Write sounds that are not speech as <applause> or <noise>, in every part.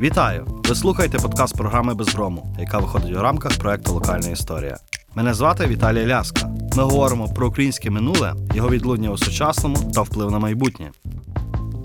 Вітаю! Ви слухаєте подкаст програми Безброму, яка виходить у рамках проекту Локальна історія. Мене звати Віталій Ляска. Ми говоримо про українське минуле, його відлуння у сучасному та вплив на майбутнє.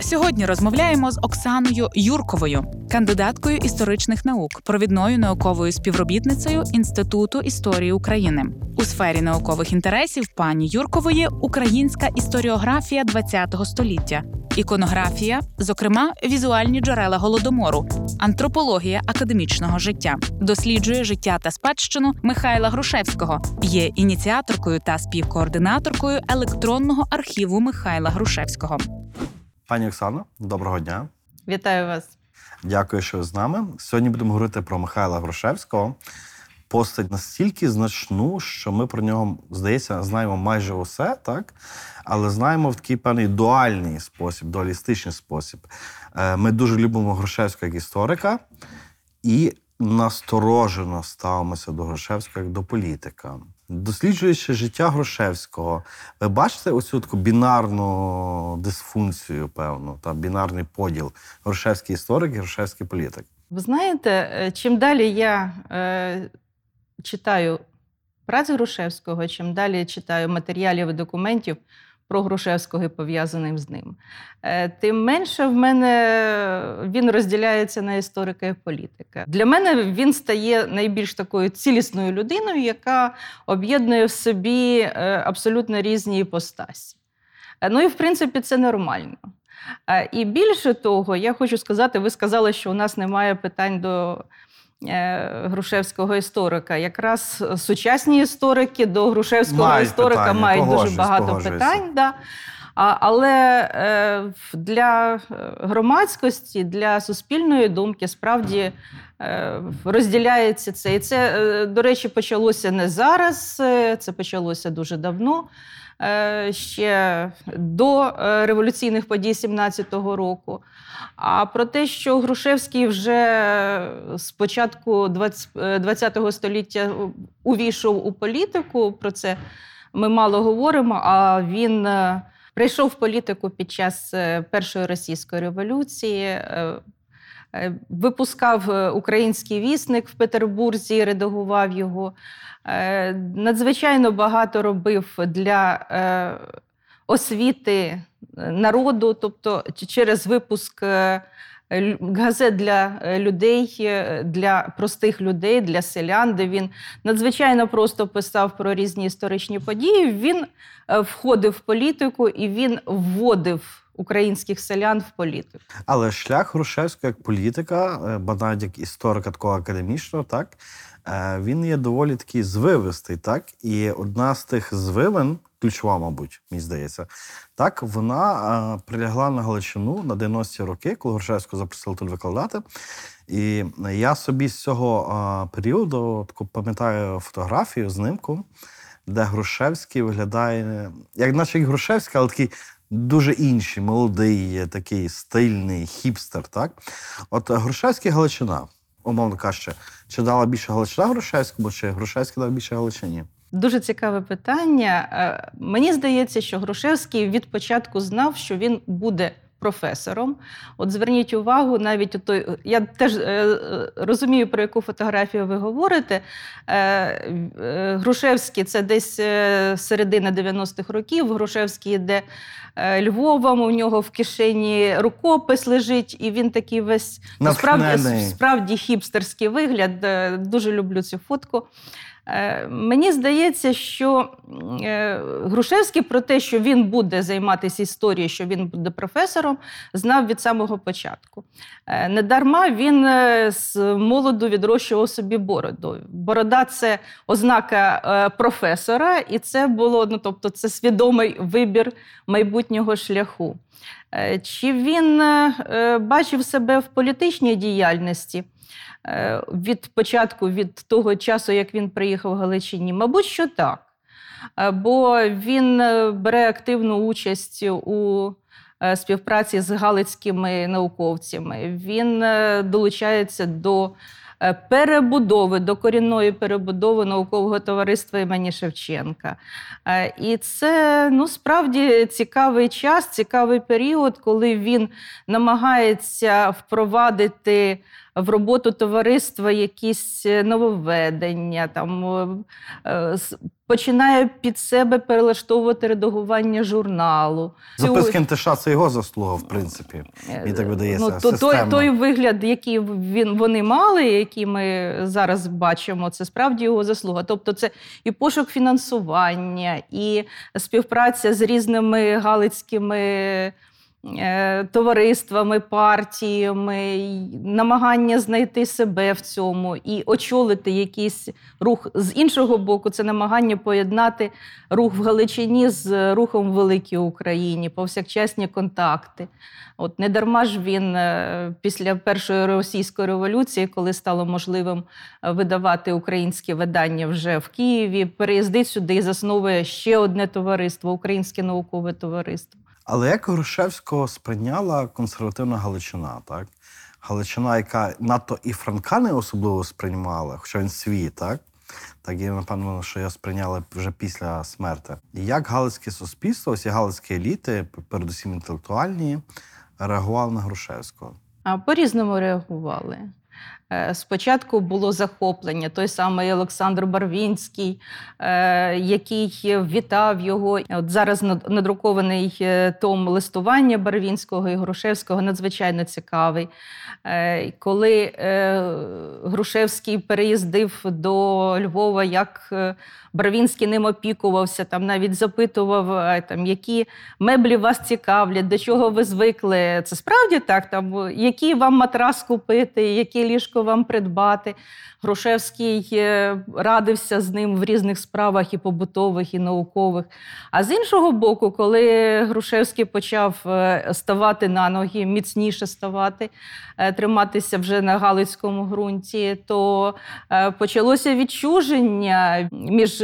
Сьогодні розмовляємо з Оксаною Юрковою, кандидаткою історичних наук, провідною науковою співробітницею Інституту історії України. У сфері наукових інтересів пані Юркової українська історіографія ХХ століття, іконографія, зокрема візуальні джерела голодомору, антропологія академічного життя, досліджує життя та спадщину Михайла Грушевського, є ініціаторкою та співкоординаторкою електронного архіву Михайла Грушевського. Пані Оксано, доброго дня. Вітаю вас. Дякую, що ви з нами. Сьогодні будемо говорити про Михайла Грушевського. Постать настільки значну, що ми про нього, здається, знаємо майже усе, так? Але знаємо в такий певний дуальний спосіб, дуалістичний спосіб. Е, Ми дуже любимо Грушевського як історика і насторожено ставимося до Грушевського як до політика. Досліджуючи життя Грушевського, ви бачите оцю таку бінарну дисфункцію, певну, та бінарний поділ Грушевський історик і Грушевський політик. Ви знаєте, е, чим далі я е, читаю праці Грушевського, чим далі читаю матеріалів і документів про Грушевського і пов'язаним з ним, е, тим менше в мене він розділяється на історика і політика. Для мене він стає найбільш такою цілісною людиною, яка об'єднує в собі е, абсолютно різні іпостасі. Е, Ну і в принципі це нормально. І більше того, я хочу сказати, ви сказали, що у нас немає питань до Грушевського історика. Якраз сучасні історики до Грушевського Мають історика питання, мають дуже багато погоджуюся. питань. Да. А, але е, для е, громадськості, для суспільної думки справді е, розділяється це. І це, е, до речі, почалося не зараз, е, це почалося дуже давно. Е, Ще до е, революційних подій 17-го року. А про те, що Грушевський вже з початку 20 ХХ століття увійшов у політику, про це ми мало говоримо. А він е, прийшов в політику під час е, Першої російської революції. Е, Випускав е, український вісник в Петербурзі, редагував його. Е, Надзвичайно багато робив для освіти народу, тобто через випуск газет для людей, для простих людей, для селян, де він надзвичайно просто писав про різні історичні події. Він входив в політику і він вводив українських селян в політику. Але шлях Грушевського як політика, е, бо навіть як історика такого академічного, так е, він є доволі такий звивистий, так. І одна з тих звивин, ключова, мабуть, мені здається, так вона е, прилягла на Галичину на 90-ті роки, коли Грушевського запросили тут викладати. І я собі з цього періоду таку пам'ятаю фотографію, знимку, де Грушевський виглядає, як наче як Грушевський, але такий дуже інший, молодий, такий стильний хіпстер. Так? От Грушевський Галичина, умовно кажучи, чи дала більше Галичина Грушевському, чи Грушевський дав більше Галичині? Дуже цікаве питання. Е, Мені здається, що Грушевський від початку знав, що він буде професором. От зверніть увагу, навіть той. Я теж е, е, розумію, про яку фотографію ви говорите. Е, е, Грушевський це десь середина 90-х років. Грушевський йде Львовом, у нього в кишені рукопис лежить, і він такий весь справді, справді хіпстерський вигляд. Дуже люблю цю фотку. Е, Мені здається, що е, Грушевський про те, що він буде займатися історією, що він буде професором, знав від самого початку. Е, Недарма він з молоду відрощував собі бороду. Борода це ознака професора, і це було ну, тобто, це свідомий вибір майбутнього шляху. Чи він бачив себе в політичній діяльності? Е, від початку, від того часу, як він приїхав в Галичині? Мабуть, що так. Е, Бо він е, бере активну участь у співпраці з галицькими науковцями. Він долучається до перебудови, до корінної перебудови наукового товариства імені Шевченка. І це ну, справді цікавий час, цікавий період, коли він намагається впровадити в роботу товариства якісь е, нововведення, там, е, е, починає під себе перелаштовувати редагування журналу. Записки НТШ це його заслуга, в принципі. Мені так видається, Ну, то, той, той вигляд, який він, вони мали, який ми зараз бачимо, це справді його заслуга. Тобто, це і пошук фінансування, і співпраця з різними галицькими. Е, Товариствами, партіями, намагання знайти себе в цьому і очолити якийсь рух з іншого боку, це намагання поєднати рух в Галичині з рухом в Великій Україні, повсякчасні контакти. От не дарма ж він е, після першої російської революції, коли стало можливим е, видавати українські видання вже в Києві, переїздить сюди і засновує ще одне товариство Українське наукове товариство. Але як Грушевського сприйняла консервативна Галичина, так? Галичина, яка надто і Франка не особливо сприймала, хоча він свій, так? Так і напевно, що його сприйняли вже після смерти. І як галицьке суспільство, всі галицькі еліти, передусім інтелектуальні, реагували на Грушевського? А по-різному реагували. Е, Спочатку було захоплення, той самий Олександр Барвінський, е, який вітав його. От зараз надрукований е, том листування Барвінського і Грушевського надзвичайно цікавий. Коли Грушевський переїздив до Львова, як Барвінський ним опікувався, там навіть запитував, там, які меблі вас цікавлять, до чого ви звикли. Це справді так, там, який вам матрас купити, яке ліжко вам придбати. Грушевський е, радився з ним в різних справах і побутових, і наукових. А з іншого боку, коли Грушевський почав е, ставати на ноги, міцніше ставати, е, триматися вже на Галицькому ґрунті, то почалося відчуження між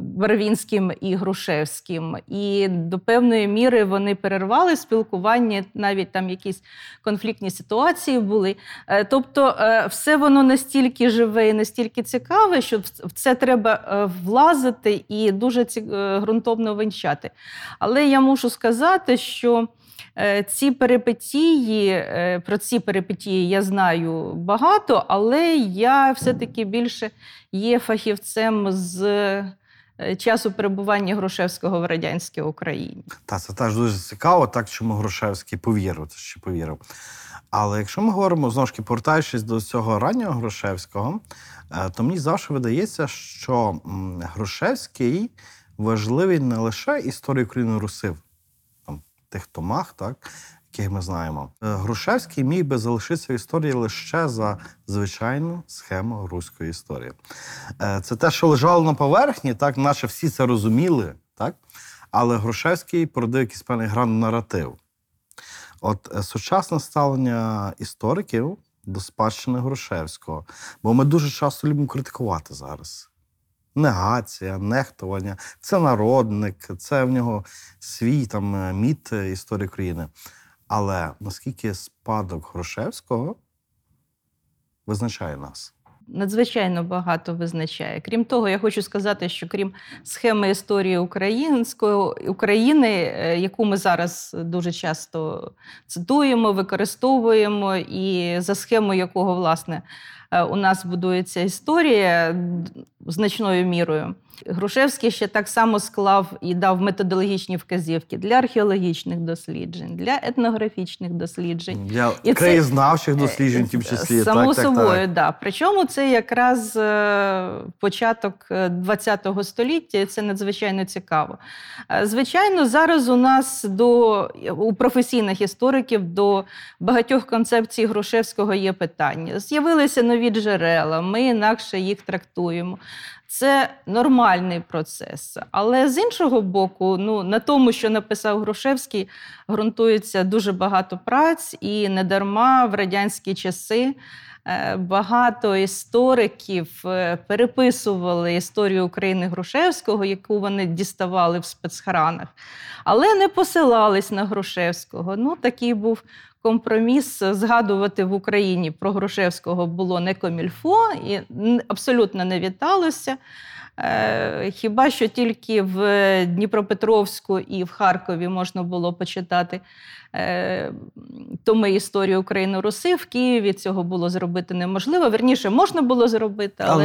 Барвінським і Грушевським. І до певної міри вони перервали спілкування, навіть там якісь конфліктні ситуації були. Тобто, все воно настільки живе і настільки цікаве, що в- це треба е, влазити і дуже е, ґрунтовно винчати. Але я мушу сказати, що е, ці перипетії, е, про ці перипетії я знаю багато, але я все-таки більше є фахівцем з е, часу перебування Грушевського в радянській Україні. Та це теж дуже цікаво, так чому Грушевський повірив, це повірив. Але якщо ми говоримо знову ж таки, повертаючись до цього раннього Грушевського, е, то мені завжди видається, що Грушевський важливий не лише історію України Руси, там, тих томах, так, яких ми знаємо. Е, Грушевський міг би залишитися в історії лише за звичайну схему руської історії. Е, Це те, що лежало на поверхні, так, наче всі це розуміли, так? але Грушевський породив якийсь певний гран наратив. От е, сучасне ставлення істориків до спадщини Грушевського, бо ми дуже часто любимо критикувати зараз. Негація, нехтування, це народник, це в нього свій там е, міт е, історії країни. Але наскільки спадок Грушевського визначає нас? Надзвичайно багато визначає. Крім того, я хочу сказати, що крім схеми історії української України, е, яку ми зараз дуже часто цитуємо, використовуємо, і за схемою якого власне у нас будується історія значною мірою. Грушевський ще так само склав і дав методологічні вказівки для археологічних досліджень, для етнографічних досліджень. Для І це- краєзнавчих досліджень, в тім числі. Само так, так, собою, так. Да. Причому це якраз е, початок ХХ століття, і це надзвичайно цікаво. Е, Звичайно, зараз у нас до у професійних істориків до багатьох концепцій Грушевського є питання. З'явилися нові джерела, ми інакше їх трактуємо. Це нормальний процес. Але з іншого боку, ну на тому, що написав Грушевський, ґрунтується дуже багато праць, і недарма в радянські часи е, багато істориків е, переписували історію України Грушевського, яку вони діставали в спецхранах, але не посилались на Грушевського. Ну, такий був. Компроміс згадувати в Україні про Грушевського було не комільфо і абсолютно не віталося. Е, Хіба що тільки в Дніпропетровську і в Харкові можна було почитати е, томи історії України Руси. В Києві цього було зробити неможливо. Верніше, можна було зробити, Але але,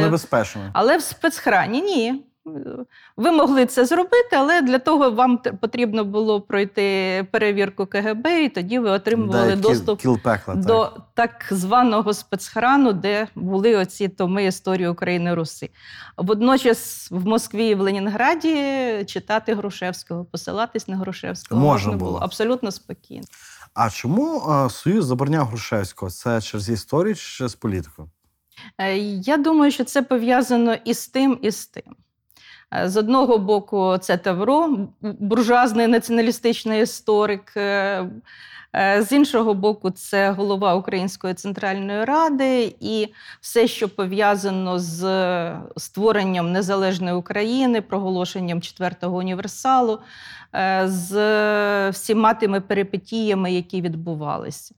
але в спецхрані ні. Ви могли це зробити, але для того вам потрібно було пройти перевірку КГБ, і тоді ви отримували Да, доступ кіл, кіл пекла, до так званого спецхрану, де були оці томи історії України Руси. Водночас в Москві і в Ленінграді читати Грушевського, посилатись на Грушевського Можна можна, було. було. абсолютно спокійно. А чому е, Союз забороняв Грушевського? Це через історію чи через політику? Е, Я думаю, що це пов'язано і з тим, і з тим. Е, З одного боку, це Тавро, буржуазний націоналістичний історик. Е, З іншого боку, це голова Української центральної ради, і все, що пов'язано з створенням незалежної України, проголошенням четвертого універсалу, е, з всіма тими перипетіями, які відбувалися.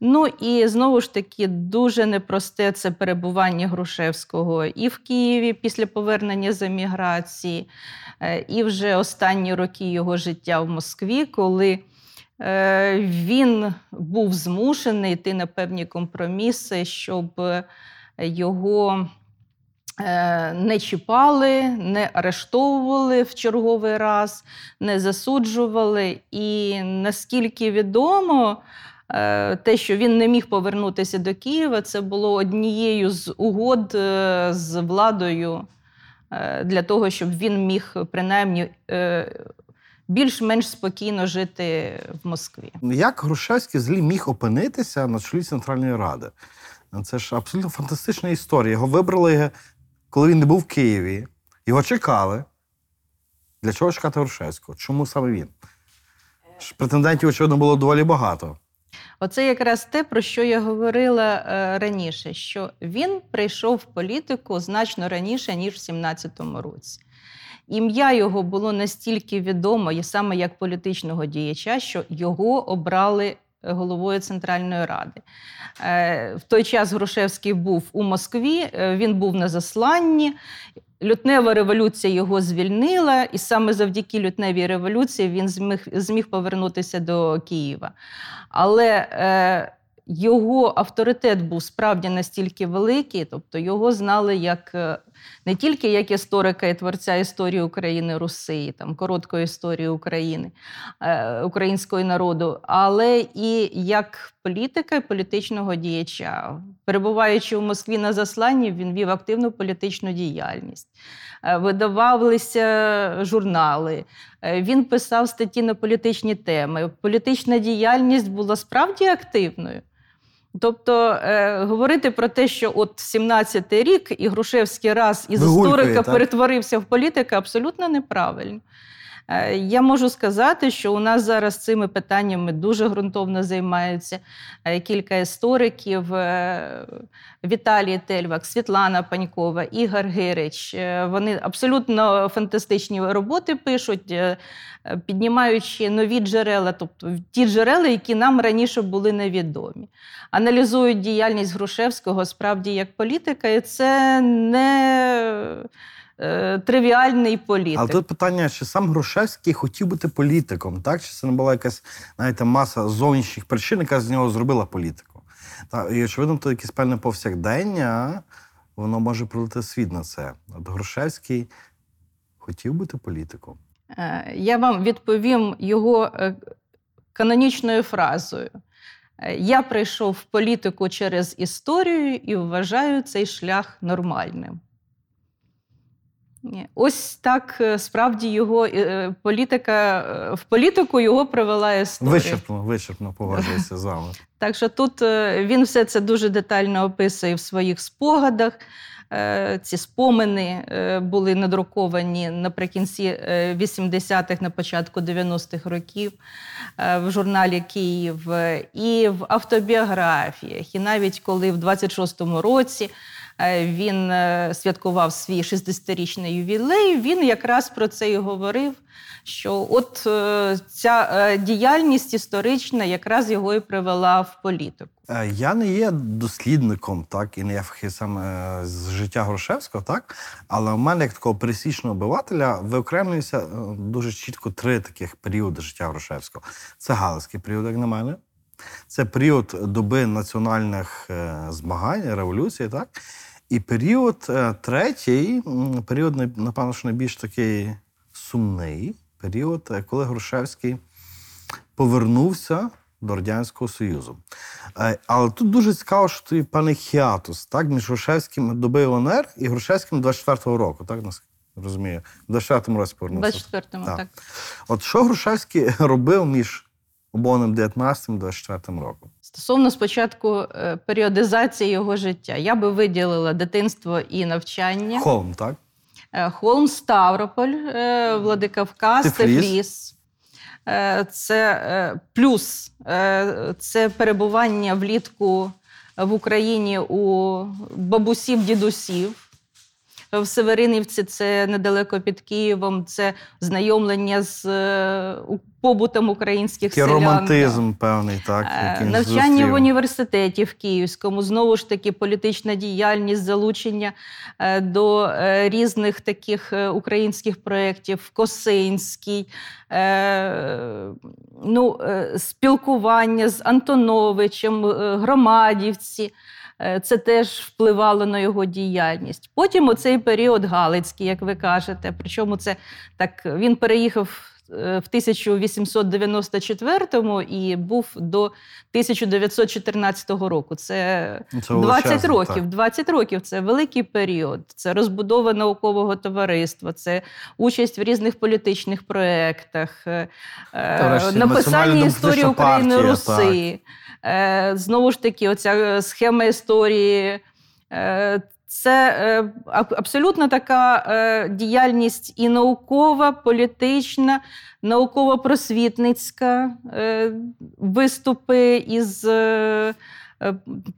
Ну і знову ж таки дуже непросте це перебування Грушевського і в Києві після повернення з еміграції, е, і вже останні роки його життя в Москві, коли він був змушений йти на певні компроміси, щоб е, його е, не чіпали, не арештовували в черговий раз, не засуджували. І наскільки відомо, Е, те, що він не міг повернутися до Києва, це було однією з угод е, з владою е, для того, щоб він міг принаймні е, більш-менш спокійно жити в Москві. Як Грушевський взагалі міг опинитися на чолі Центральної Ради? Це ж абсолютно фантастична історія. Його вибрали, коли він не був в Києві. Його чекали. Для чого чекати Грушевського? Чому саме він? Претендентів, очевидно, було доволі багато. Оце якраз те, про що я говорила е, раніше, що він прийшов в політику значно раніше, ніж в 17-му році. Ім'я його було настільки відомо, саме як політичного діяча, що його обрали головою Центральної Ради. Е, В той час Грушевський був у Москві, е, він був на засланні. Лютнева революція його звільнила, і саме завдяки лютневій революції він зміг, зміг повернутися до Києва. Але е, його авторитет був справді настільки великий, тобто його знали як е, не тільки як історика і творця історії України Руси, там короткої історії України, е, українського народу, але і як політика і політичного діяча. Перебуваючи у Москві на засланні, він вів активну політичну діяльність. Е, Видавалися журнали, Е, він писав статті на політичні теми. Політична діяльність була справді активною. Тобто е, говорити про те, що от 17-й рік і Грушевський раз із Вигулькає, історика так? перетворився в політика, абсолютно неправильно. Е, Я можу сказати, що у нас зараз цими питаннями дуже ґрунтовно займаються е, кілька істориків: е, Віталій Тельвак, Світлана Панькова, Ігор Гирич. Вони абсолютно фантастичні роботи пишуть, піднімаючи нові джерела, тобто ті джерела, які нам раніше були невідомі. Аналізують діяльність Грушевського справді як політика, і це не е, тривіальний політик. Але тут питання, чи сам Грушевський хотів бути політиком, так? Чи це не була якась, знаєте, маса зовнішніх причин, яка з нього зробила політику? Та, і очевидно, то якесь певне повсякдення, воно може пролити світ на це. От Грушевський хотів бути політиком. Е, Я вам відповім його е, канонічною фразою. Я прийшов в політику через історію і вважаю цей шлях нормальним. Ось так е, справді його е, політика е, в політику його привела історія. Вичерпно, вичерпно погоджуюся з вами. <laughs> Так що тут він все це дуже детально описує в своїх спогадах. Ці спомини були надруковані наприкінці е, 80-х, на початку 90-х років в журналі Київ і в автобіографіях. І навіть коли в 26-му році він е, святкував свій 60-річний ювілей. Він якраз про це і говорив. Що от е, ця е, діяльність історична якраз його і привела в політику. Е, Я не є дослідником, так, і не є фахівцем е, з життя Грушевського, так. Але у мене, як такого пересічного обивателя, виокремлюються е, дуже чітко три таких періоди життя Грушевського. Це Галицький період, як на мене. Це період доби національних е, змагань, революції, так? І період е, третій, період, напевно, що найбільш такий сумний період, е, коли Грушевський повернувся до Радянського Союзу. Е, Але тут дуже цікаво, що той певний хіатус, так, між Грушевським доби УНР і Грушевським 24-го року, так, розумію, в 24-му році повернувся. 24-му, Так. так. От що Грушевський <laughs> робив між оборонним 19 і 24 роком? Стосовно спочатку е, періодизації його життя, я би виділила дитинство і навчання. Холм, так? Е, Холм, Ставрополь, е, Владикавказ, Тифліс. Тифліс. Це плюс це перебування влітку в Україні у бабусів, дідусів. В Северинівці це недалеко під Києвом, це знайомлення з е, побутом українських Такий селян. романтизм певний, так. Е, Навчання зустрів. в університеті в Київському, знову ж таки, політична діяльність, залучення е, до різних таких українських проєктів, Косинський, ну, спілкування з Антоновичем, Громадівці. Е, Це теж впливало на його діяльність. Потім оцей період Галицький, як ви кажете. Причому це так він переїхав в 1894-му і був до 1914 року. Це, Ну, Це 20 величезно, років. так. 20 років це великий період. Це розбудова наукового товариства, це участь в різних політичних проєктах, е, Та, написання історії України партія, Руси. Е, Знову ж таки, оця е, схема історії. Це е, абсолютно така е, діяльність і наукова, політична, науково-просвітницька, е, виступи із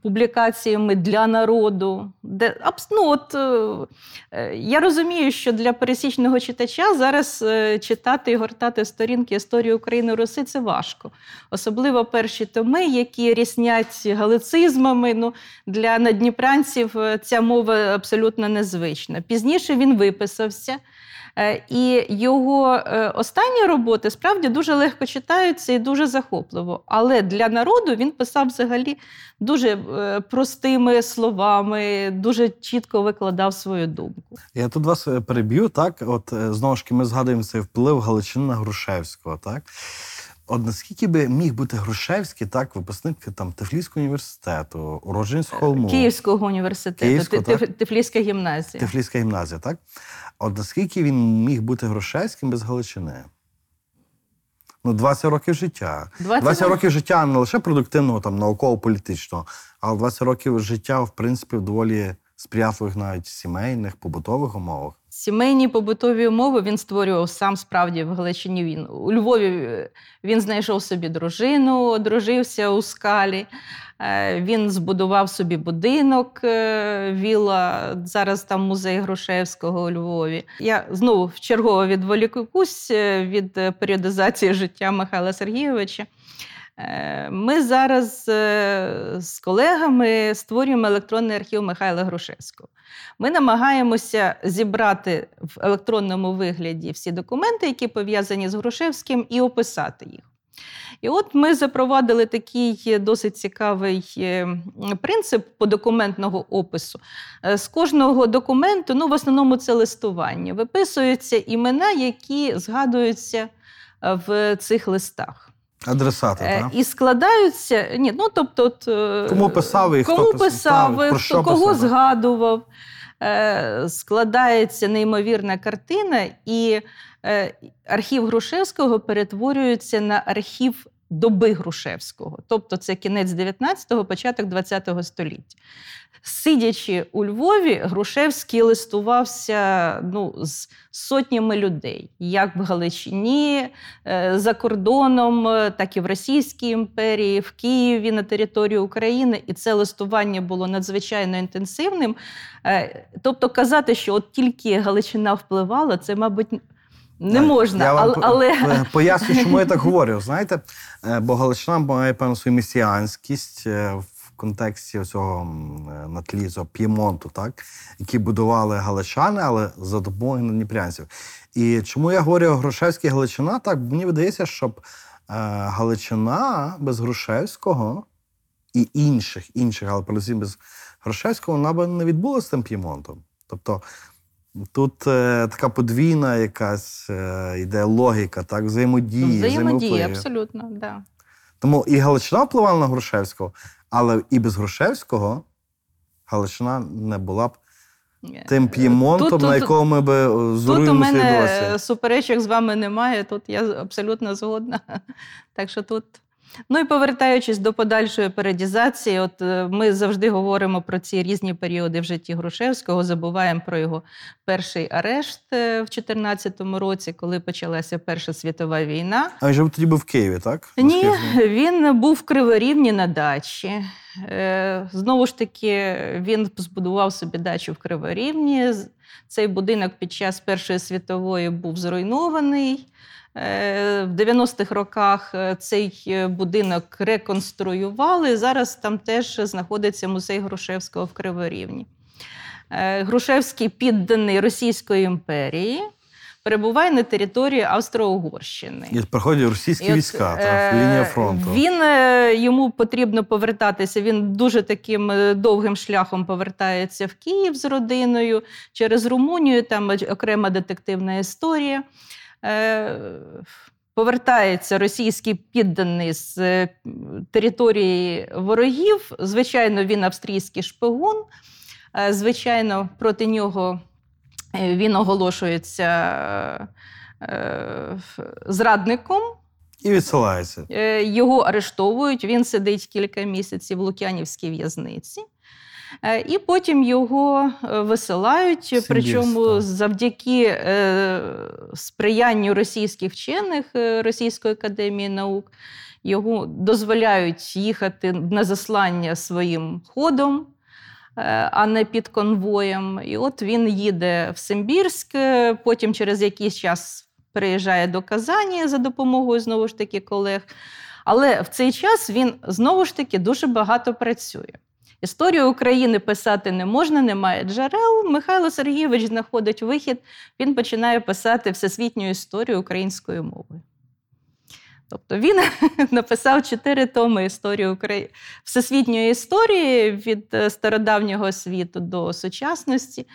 публікаціями для народу. Де, ну, от, е, е, я розумію, що для пересічного читача зараз е, читати і гортати сторінки історії України Руси це важко. Особливо перші томи, які ріснять галицизмами. Ну, для надніпрянців е, ця мова абсолютно незвична. Пізніше він виписався. Е, І його е, останні роботи справді дуже легко читаються і дуже захопливо. Але для народу він писав взагалі дуже е, простими словами, дуже чітко викладав свою думку. Я тут вас переб'ю, так? От знову ж таки, ми згадуємо цей вплив Галичини на Грушевського, так? От наскільки би міг бути Грушевський, так, випускник там Тифліського університету, уродженець Холму, Київського університету, Київського, так? Тифліська гімназія. Тифліська гімназія, так? От наскільки він міг бути Грушевським без Галичини? Ну, 20 років життя. 20 20 років життя не лише продуктивного, там, науково-політичного, але 20 років життя, в принципі, в доволі сприятливих навіть сімейних, побутових умовах. Сімейні побутові умови він створював сам справді в Галичині. Він у Львові е, він знайшов собі дружину, одружився у скалі. Е, Він збудував собі будинок, е, віла. Зараз там музей Грушевського у Львові. Я знову вчергово відволікусь е, від періодизації життя Михайла Сергійовича. Е, Ми зараз е, з колегами створюємо електронний архів Михайла Грушевського. Ми намагаємося зібрати в електронному вигляді всі документи, які пов'язані з Грушевським, і описати їх. І от ми запровадили такий досить цікавий е, принцип подокументного опису. Е, З кожного документу, ну в основному це листування, виписуються імена, які згадуються в цих листах. Адресати, Е, так? І складаються. Ні, ну тобто, от, е, Кому писав і хто писав, писав, про що кого писав, згадував. Е, Складається неймовірна картина, і е, архів Грушевського перетворюється на архів доби Грушевського. Тобто це кінець 19-го, початок 20-го століття. Сидячи у Львові, Грушевський листувався ну, з сотнями людей, як в Галичині, е, за кордоном, е, так і в Російській імперії, в Києві на території України. І це листування було надзвичайно інтенсивним. Е, Тобто казати, що от тільки Галичина впливала, це, мабуть, не Так, можна. Я вам але, по- <laughs> поясню, чому я так говорю. Знаєте, Е, бо Галичина має певну свою месіанськість е, в контексті цього е, на тлі цього П'ємонту, так, які будували галичани, але за допомогою дніпрянців. І чому я говорю Грушевський Галичина? Так, мені видається, щоб е, Галичина без Грушевського і інших, інших, але передусім без Грушевського, вона би не відбулася з тим П'ємонтом. Тобто Тут е, така подвійна якась е, йде логіка, так, взаємодії, взаємовпливів. абсолютно, да. Тому і Галичина впливала на Грушевського, але і без Грушевського Галичина не була б тим п'ємонтом, Тут- на якому ми би е, Тут у мене суперечок з вами немає. Тут я абсолютно згодна. <laughs> Так що тут. Ну і повертаючись до подальшої періодізації, от е, ми завжди говоримо про ці різні періоди в житті Грушевського, забуваємо про його перший арешт е, в 2014 році, коли почалася Перша світова війна. А він же тоді був в Києві, так? Ні, він був в Криворівні на дачі. Е, Знову ж таки, він збудував собі дачу в Криворівні. Цей будинок під час Першої світової був зруйнований. Е, В 90-х роках е, цей е, будинок реконструювали. Зараз там теж знаходиться музей Грушевського в Криворівні. Грушевський підданий Російської імперії. Перебуває на території Австро-Угорщини. І приходять російські І от, війська, так, е, лінія фронту. Він йому потрібно повертатися. Він дуже таким довгим шляхом повертається в Київ з родиною через Румунію. Там окрема детективна історія. Е, Повертається російський підданий з е, території ворогів. Звичайно, він австрійський шпигун. Е, Звичайно, проти нього він оголошується зрадником. І відсилається. Його арештовують, він сидить кілька місяців в Лук'янівській в'язниці. Е, І потім його е, висилають, Сибірськ, причому завдяки е, сприянню російських вчених Російської академії наук. Його дозволяють їхати на заслання своїм ходом, а не під конвоєм. І от він їде в Симбірськ, потім через якийсь час приїжджає до Казані за допомогою знову ж таки колег. Але в цей час він знову ж таки дуже багато працює. Історію України писати не можна, немає джерел. Михайло Сергійович знаходить вихід, він починає писати всесвітню історію українською мовою. Тобто він <laughs> написав чотири томи історії Украї... всесвітньої історії від е, стародавнього світу до сучасності.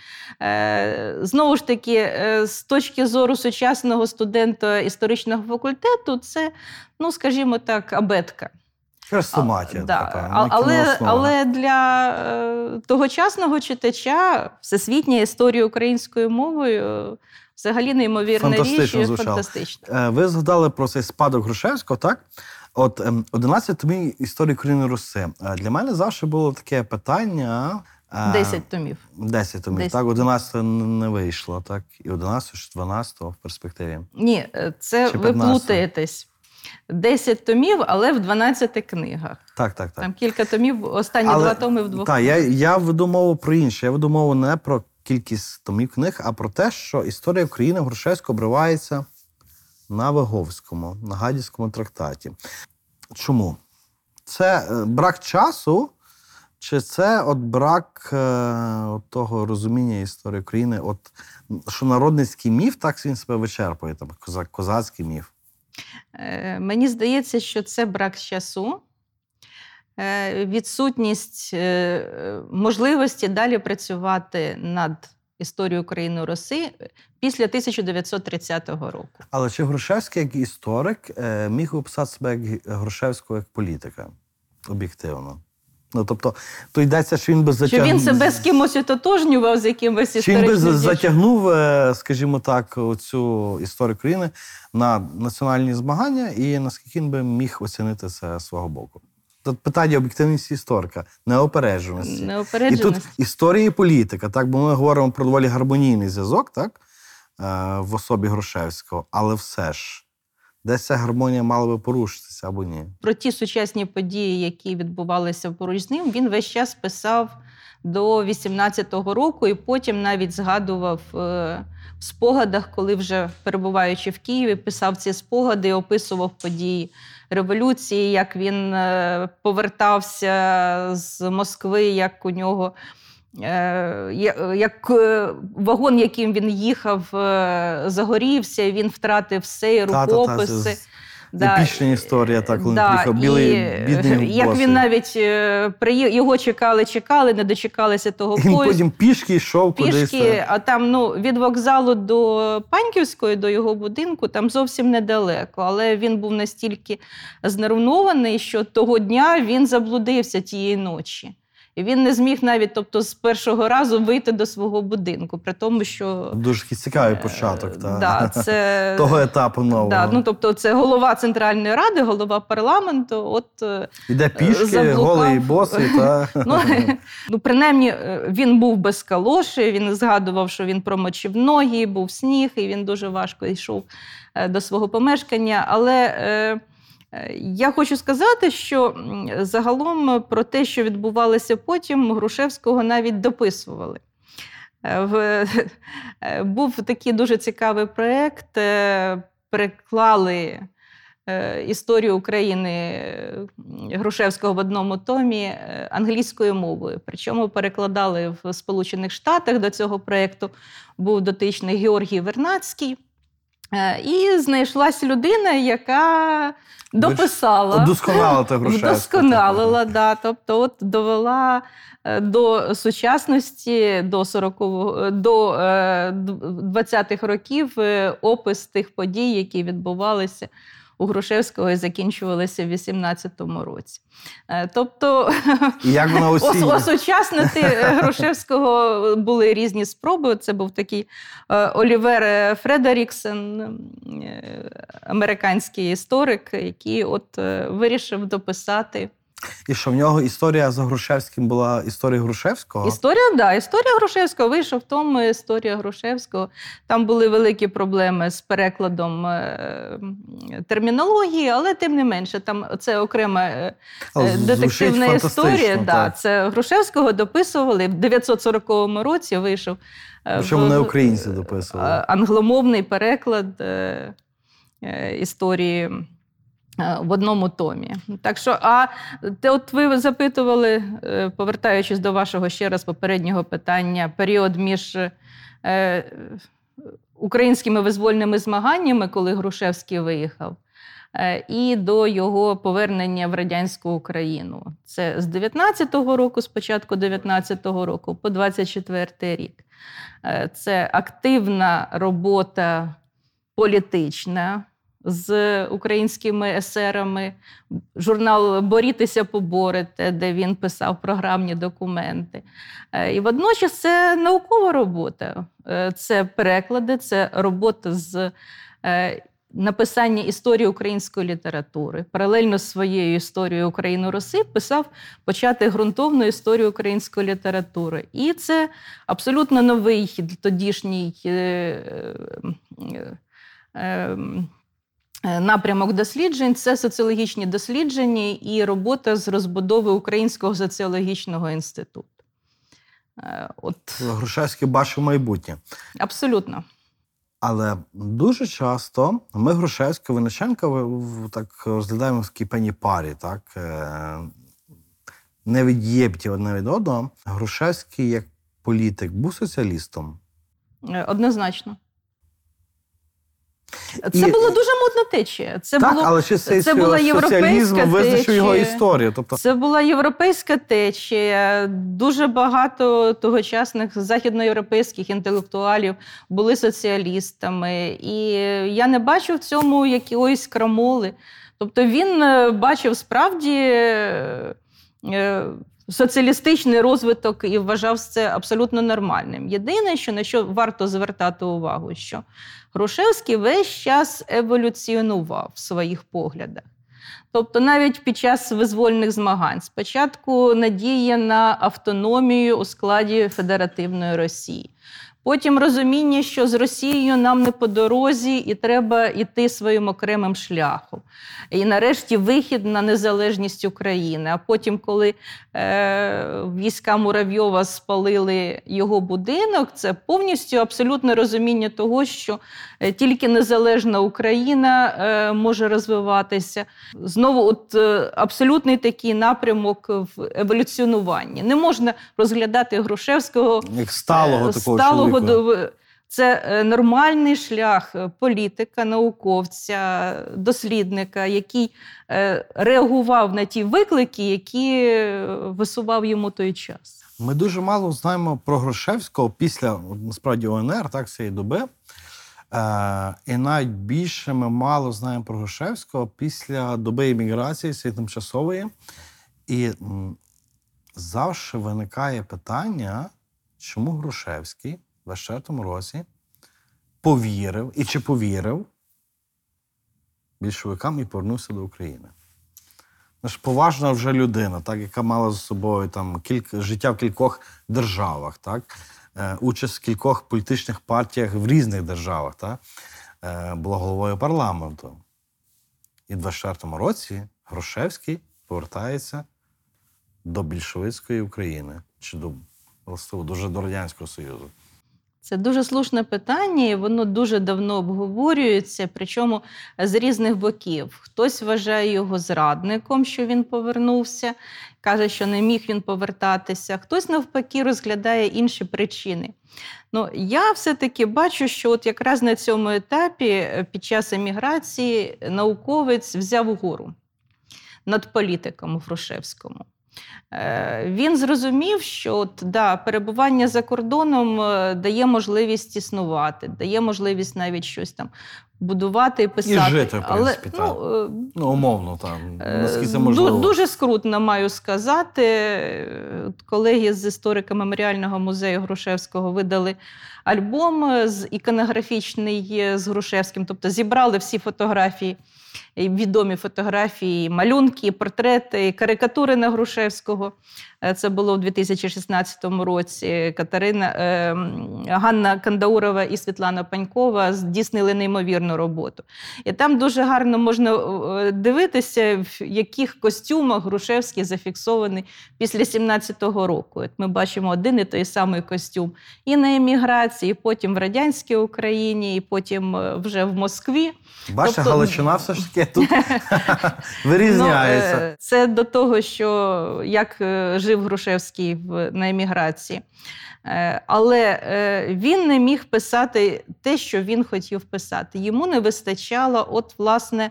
Е, Знову ж таки, е, з точки зору сучасного студента історичного факультету, це, ну скажімо так, абетка. Хрестоматія. Да. така, А- але, але для е, тогочасного читача всесвітня історія українською мовою е, взагалі неймовірна річ і фантастична. Е, Ви згадали про цей спадок Грушевського, так? От ем, 11 томів історії України Руси. Е, Для мене завжди було таке питання. е, Десять томів. 10 томів. 10 Так, 11 не вийшло, так? І 11, чи 12 в перспективі. Ні, це ви 15? плутаєтесь. 10 томів, але в 12 книгах. Так, так, так. Там кілька томів, останні два томи в двох. Так, я, я веду мову про інше. Я веду мову не про кількість томів книг, а про те, що історія України Грушевського обривається на Виговському, на Гадівському трактаті. Чому? Це е, брак часу, чи це от брак е, от того розуміння історії України, от, що народницький міф так він себе вичерпує, там, козацький міф. Е, Мені здається, що це брак часу, е, відсутність е, можливості далі працювати над історією України Руси після 1930 року. Але чи Грушевський як історик міг описати себе як Грушевського як політика? Об'єктивно. Ну, тобто, то йдеться, що він би затягнув. він себе з кимось ототожнював, з якимось Чи він би історичним затягнув, е, скажімо так, оцю історію країни на національні змагання, і наскільки він би міг оцінити це з свого боку? Тут питання об'єктивності історика, неопередженості. І тут історія і політика, так, бо ми говоримо про доволі гармонійний зв'язок, так, е, в особі Грушевського, але все ж, десь ця гармонія мала би порушитися або ні. Про ті сучасні події, які відбувалися поруч з ним, він весь час писав до 18-го року, і потім навіть згадував е, в спогадах, коли вже перебуваючи в Києві, писав ці спогади, описував події революції, як він е, повертався з Москви, як у нього. Е, Як е, вагон, яким він їхав, е, загорівся, він втратив все, і рукописи. це епічна історія, так, коли він приїхав, і, бідний, <laughs> Як босий. він навіть е, його чекали, чекали, не дочекалися того Він поїзду. потім пішки йшов кудись. Пішки, а там ну, від вокзалу до Паньківської, до його будинку, там зовсім недалеко. Але він був настільки знервнований, що того дня він заблудився тієї ночі. І він не зміг навіть тобто, з першого разу вийти до свого будинку, при тому, що Дуже цікавий початок е, та, да, це, <laughs> того етапу нового. Да, ну, тобто, це голова Центральної ради, голова парламенту. От е, Іде пішки, заблукав. голий босий. Та... <laughs> Ну, ну, принаймні, е, він був без калоші, він згадував, що він промочив ноги, був сніг, і він дуже важко йшов е, до свого помешкання. Але е, е, я хочу сказати, що загалом про те, що відбувалося потім, Грушевського навіть дописували. Е, В, <laughs> е, був такий дуже цікавий проєкт. е, Переклали е, історію України е, Грушевського в одному томі е, англійською мовою. Причому перекладали в Сполучених Штатах до цього проєкту. Був дотичний Георгій Вернацький. Е, І знайшлась людина, яка дописала. Удосконалити Грушевського. Вдосконалила, да. Тобто, от довела е, до сучасності до 40 до е, 20-х років опис тих подій, які відбувалися у Грушевського і закінчувалися в 18-му році. Е, Тобто як <laughs> осучаснити Грушевського були різні спроби. Це був такий е, Олівер Фредеріксен, е, американський історик, який от вирішив дописати. І що в нього історія за Грушевським була історія Грушевського? Історія, да, історія Грушевського вийшов том історія Грушевського. Там були великі проблеми з перекладом е, термінології, але тим не менше, там це окрема е, е, детективна історія. Да, так. це Грушевського дописували в 940 році. Вийшов е, Причому в- не українці дописували. е, англомовний переклад е, е, історії. Е, В одному томі. Так що, а те, от ви запитували, е, повертаючись до вашого ще раз попереднього питання, період між е, українськими визвольними змаганнями, коли Грушевський виїхав, е, і до його повернення в радянську Україну. Це з 19-го року, з початку 19-го року по 24-й рік. Це активна робота політична з українськими есерами, журнал Борітеся поборете, де він писав програмні документи. Е, І водночас це наукова робота, Е, це переклади, це робота з е, написання історії української літератури. Паралельно з своєю історією України Руси писав почати ґрунтовну історію української літератури. І це абсолютно новий тодішній. е, е, е, е, Напрямок досліджень це соціологічні дослідження і робота з розбудови Українського соціологічного інституту. Е, От Грушевський бачив майбутнє. абсолютно. Але дуже часто ми Грушевського Винниченка так розглядаємо в такій певній парі, так? е, Невід'єбті одне від одного. Грушевський як політик був соціалістом. Е, Однозначно. Це І- було дуже модна течія. Це так, було але чи цей це була європейська визначив його течія. історію? Тобто, Це була європейська течія. Дуже багато тогочасних західноєвропейських інтелектуалів були соціалістами. І я не бачу в цьому якоїсь крамоли. Тобто він е, бачив справді е, е, соціалістичний розвиток і вважав це абсолютно нормальним. Єдине, що на що варто звертати увагу, що Грушевський весь час еволюціонував в своїх поглядах. Тобто навіть під час визвольних змагань спочатку надія на автономію у складі Федеративної Росії. Потім розуміння, що з Росією нам не по дорозі, і треба йти своїм окремим шляхом. І нарешті вихід на незалежність України. А потім, коли е, війська Муравйова спалили його будинок, це повністю абсолютне розуміння того, що е, тільки незалежна Україна е, може розвиватися. Знову, от е, абсолютний такий напрямок в еволюціонуванні. Не можна розглядати Грушевського Як сталого Е, такого сталого чоловіка. до- Це е, нормальний шлях е, політика, науковця, дослідника, який е, реагував на ті виклики, які висував йому той час. Ми дуже мало знаємо про Грушевського після насправді ОНР, так, цієї доби. Е, і навіть більше ми мало знаємо про Грушевського після доби еміграції цієї тимчасової. І м, завжди виникає питання, чому Грушевський 24-му році повірив і чи повірив більшовикам і повернувся до України. Ж поважна вже людина, так, яка мала за собою там кілька життя в кількох державах, так, е, участь в кількох політичних партіях в різних державах, так, е, була головою парламенту. І в 24-му році Грушевський повертається до більшовицької України чи до дуже до Радянського Союзу. Це дуже слушне питання, і воно дуже давно обговорюється, причому з різних боків. Хтось вважає його зрадником, що він повернувся, каже, що не міг він повертатися. Хтось навпаки розглядає інші причини. Ну, я все-таки бачу, що от якраз на цьому етапі е, під час еміграції науковець взяв угору над політиком у Грушевському. Е, Він зрозумів, що от, да, перебування за кордоном е, дає можливість існувати, дає можливість навіть щось там будувати і писати. жити, в принципі, Але, ну, е, Ну, умовно, там, наскільки можливо. Дуже скрутно маю сказати. Колеги з історика меморіального музею Грушевського видали альбом з іконографічний з Грушевським, тобто зібрали всі фотографії. Відомі фотографії, малюнки, портрети, карикатури на Грушевського. Е, Це було у 2016 році. Катерина е, Ганна Кандаурова і Світлана Панькова здійснили неймовірну роботу. І там дуже гарно можна е, дивитися, в яких костюмах Грушевський зафіксований після 17-го року. От ми бачимо один і той самий костюм і на еміграції, і потім в радянській Україні, і потім вже в Москві. Бачите, тобто- Галичина все ж таки тут вирізняється. <laughs> Ну, е, це до того, що як е, жив Грушевський на еміграції. Е, Але він не міг писати те, що він хотів писати. Йому не вистачало, от, власне,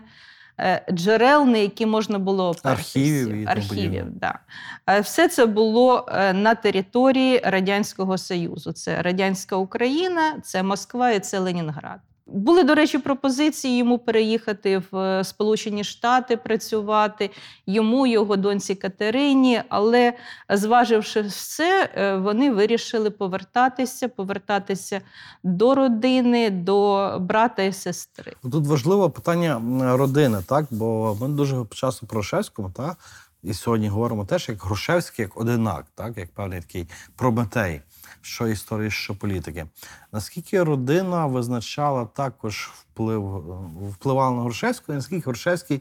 джерел, на які можна було. Архівів Архівів, да. Все це було на території Радянського Союзу. Це Радянська Україна, це Москва і це Ленінград. Були, до речі, пропозиції йому переїхати в е, Сполучені Штати працювати, йому, його доньці Катерині. Але зваживши все, е, вони вирішили повертатися, повертатися до родини, до брата і сестри. Тут важливе питання родини, так? Бо ми дуже часто про Грушевському, так? І сьогодні говоримо теж як Грушевський, як одинак, так? як певний такий прометей, що історії, що політики. Наскільки родина визначала також вплив, впливала на Грушевського, і наскільки Грушевський,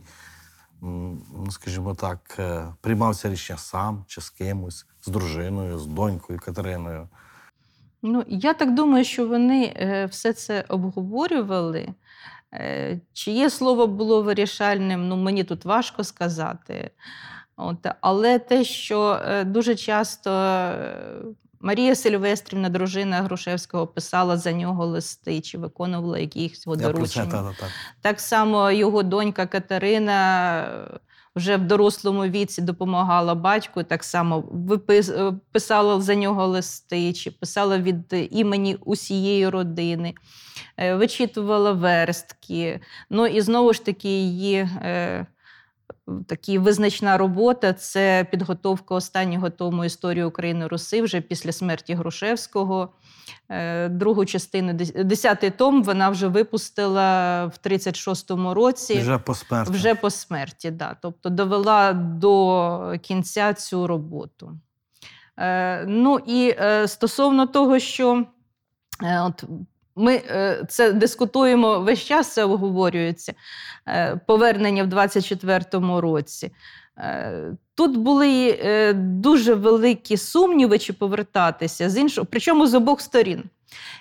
м, ну, скажімо так, е, приймав це рішення сам чи з кимось, з дружиною, з донькою Катериною. Ну, я так думаю, що вони е, все це обговорювали. Е, Чиє слово було вирішальним, ну мені тут важко сказати. От, але те, що дуже часто Марія Сильвестрівна, дружина Грушевського, писала за нього листи чи виконувала якісь його доручення. та, та, та. Так само його донька Катерина е, вже в дорослому віці допомагала батьку, так само е, писала за нього листи, чи писала від імені усієї родини, е, вичитувала верстки. Ну і знову ж таки її. Такі визначна робота це підготовка останнього тому історії України Руси вже після смерті Грушевського. Е, Другу частину, десятий том, вона вже випустила в 36-му році. Вже посмертно. Вже по смерті, да. тобто довела до кінця цю роботу. Е, ну і е, стосовно того, що от ми е, це дискутуємо весь час, це обговорюється е, повернення в 24-му році. Е, Тут були дуже великі сумніви, чи повертатися з іншого, причому з обох сторін.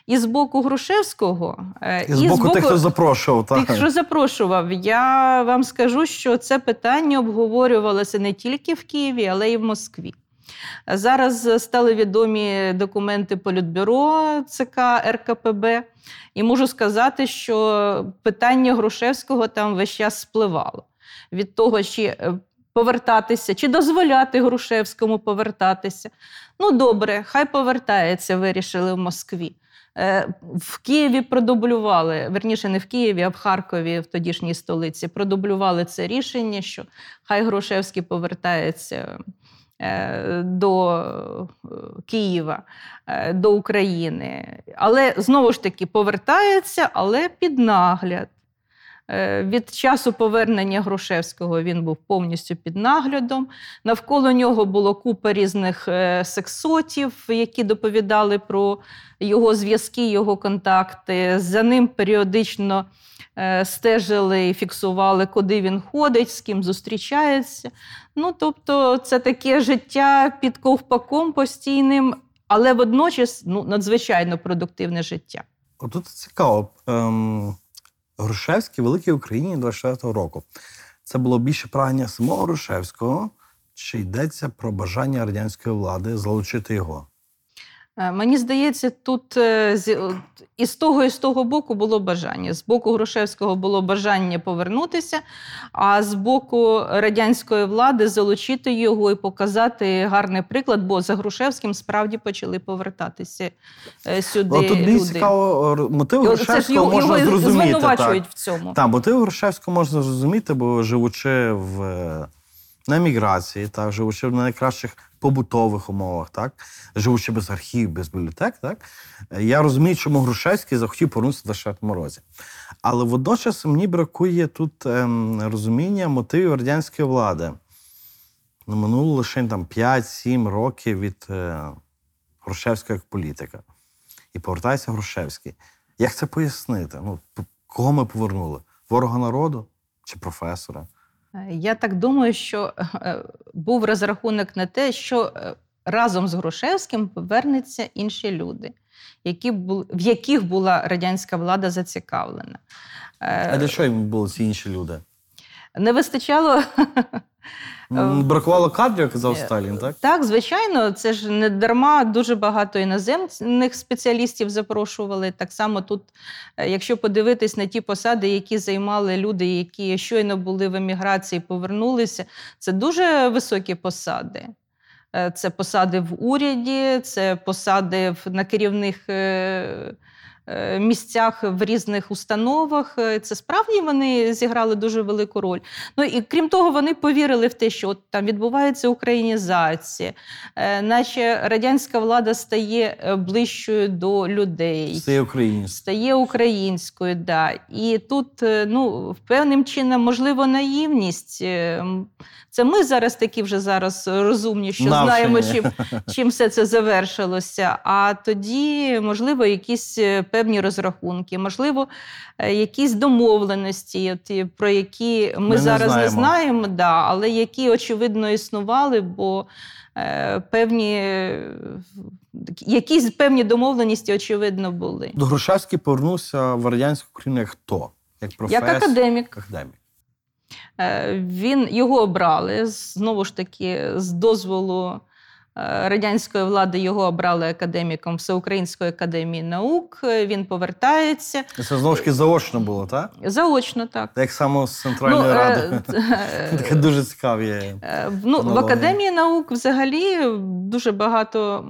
І з боку Грушевського, е, І з боку тих, хто запрошував, так? Тих, що запрошував, я вам скажу, що це питання обговорювалося не тільки в Києві, але й в Москві. Зараз стали відомі документи Політбюро ЦК РКПБ, і можу сказати, що питання Грушевського там весь час спливало. Від того, чи е, повертатися, чи дозволяти Грушевському повертатися. Ну, добре, хай повертається, вирішили в Москві. Е, В Києві продублювали, верніше, не в Києві, а в Харкові, в тодішній столиці, продублювали це рішення, що хай Грушевський повертається до е, Києва, е, до України. Але знову ж таки повертається, але під нагляд. Е, Від часу повернення Грушевського він був повністю під наглядом. Навколо нього було купа різних е, сексотів, які доповідали про його зв'язки, його контакти. За ним періодично е, стежили і фіксували, куди він ходить, з ким зустрічається. Ну, тобто, це таке життя під ковпаком постійним, але водночас ну, надзвичайно продуктивне життя. Отут цікаво. Ем, Грушевський Великій Україні 24-го року. Це було більше прагнення самого Грушевського, чи йдеться про бажання радянської влади залучити його? Е, Мені здається, тут е, і з того, і з того боку було бажання. З боку Грушевського було бажання повернутися, а з боку радянської влади залучити його і показати гарний приклад, бо за Грушевським справді почали повертатися е, сюди. От тут мені цікаво, мотив І от це Грушевського можна його зрозуміти. звинувачують Так. в цьому. Так, мотив Грушевського можна зрозуміти, бо живучи в, на еміграції, так, живучи в найкращих побутових умовах, так, живучи без архівів, без бібліотек, так, я розумію, чому Грушевський захотів повернутися в 24 році. Але водночас мені бракує тут ем, розуміння мотивів радянської влади. Ну, Минуло лише там 5-7 років від е, Грушевського як політика. І повертається Грушевський. Як це пояснити? Ну, кого ми повернули? Ворога народу чи професора? Е, Я так думаю, що е, був розрахунок на те, що е, разом з Грушевським повернуться інші люди, які в яких була радянська влада зацікавлена. Е, А для чого їм були ці інші люди? Не вистачало. <laughs> М, Бракувало кадрів, як казав Е, Сталін, так? Так, звичайно, це ж не дарма дуже багато іноземних спеціалістів запрошували. Так само тут, е, якщо подивитись на ті посади, які займали люди, які щойно були в еміграції, повернулися, це дуже високі посади. Е, Це посади в уряді, це посади на керівних е, е, місцях в різних установах. Е, Це справді вони зіграли дуже велику роль. Ну і крім того, вони повірили в те, що от там відбувається українізація, е, наче радянська влада стає е, ближчою до людей. Це є українське. Стає українською, да. І тут, е, ну, певним чином, можливо, наївність. Е, Це ми зараз такі вже зараз розумні, що знаємо, чим, <laughs> чим все це завершилося. А тоді, можливо, якісь е, певні розрахунки, можливо, е, якісь домовленості, про які ми, Ми зараз не знаємо. знаємо, да, але які очевидно існували, бо е, певні, е, якісь певні домовленості, очевидно, були. До Грушевський повернувся в радянську Україну як хто? Як професор? Як академік. академік. Е, Він його обрали знову ж таки з дозволу е, радянської влади. Його обрали академіком Всеукраїнської академії наук. Е, Він повертається Це знову ж таки заочно було, так? заочно. Так Як само з Центральної Ну, ради. <laughs> Таке дуже цікаві. Ну, в академії наук взагалі дуже багато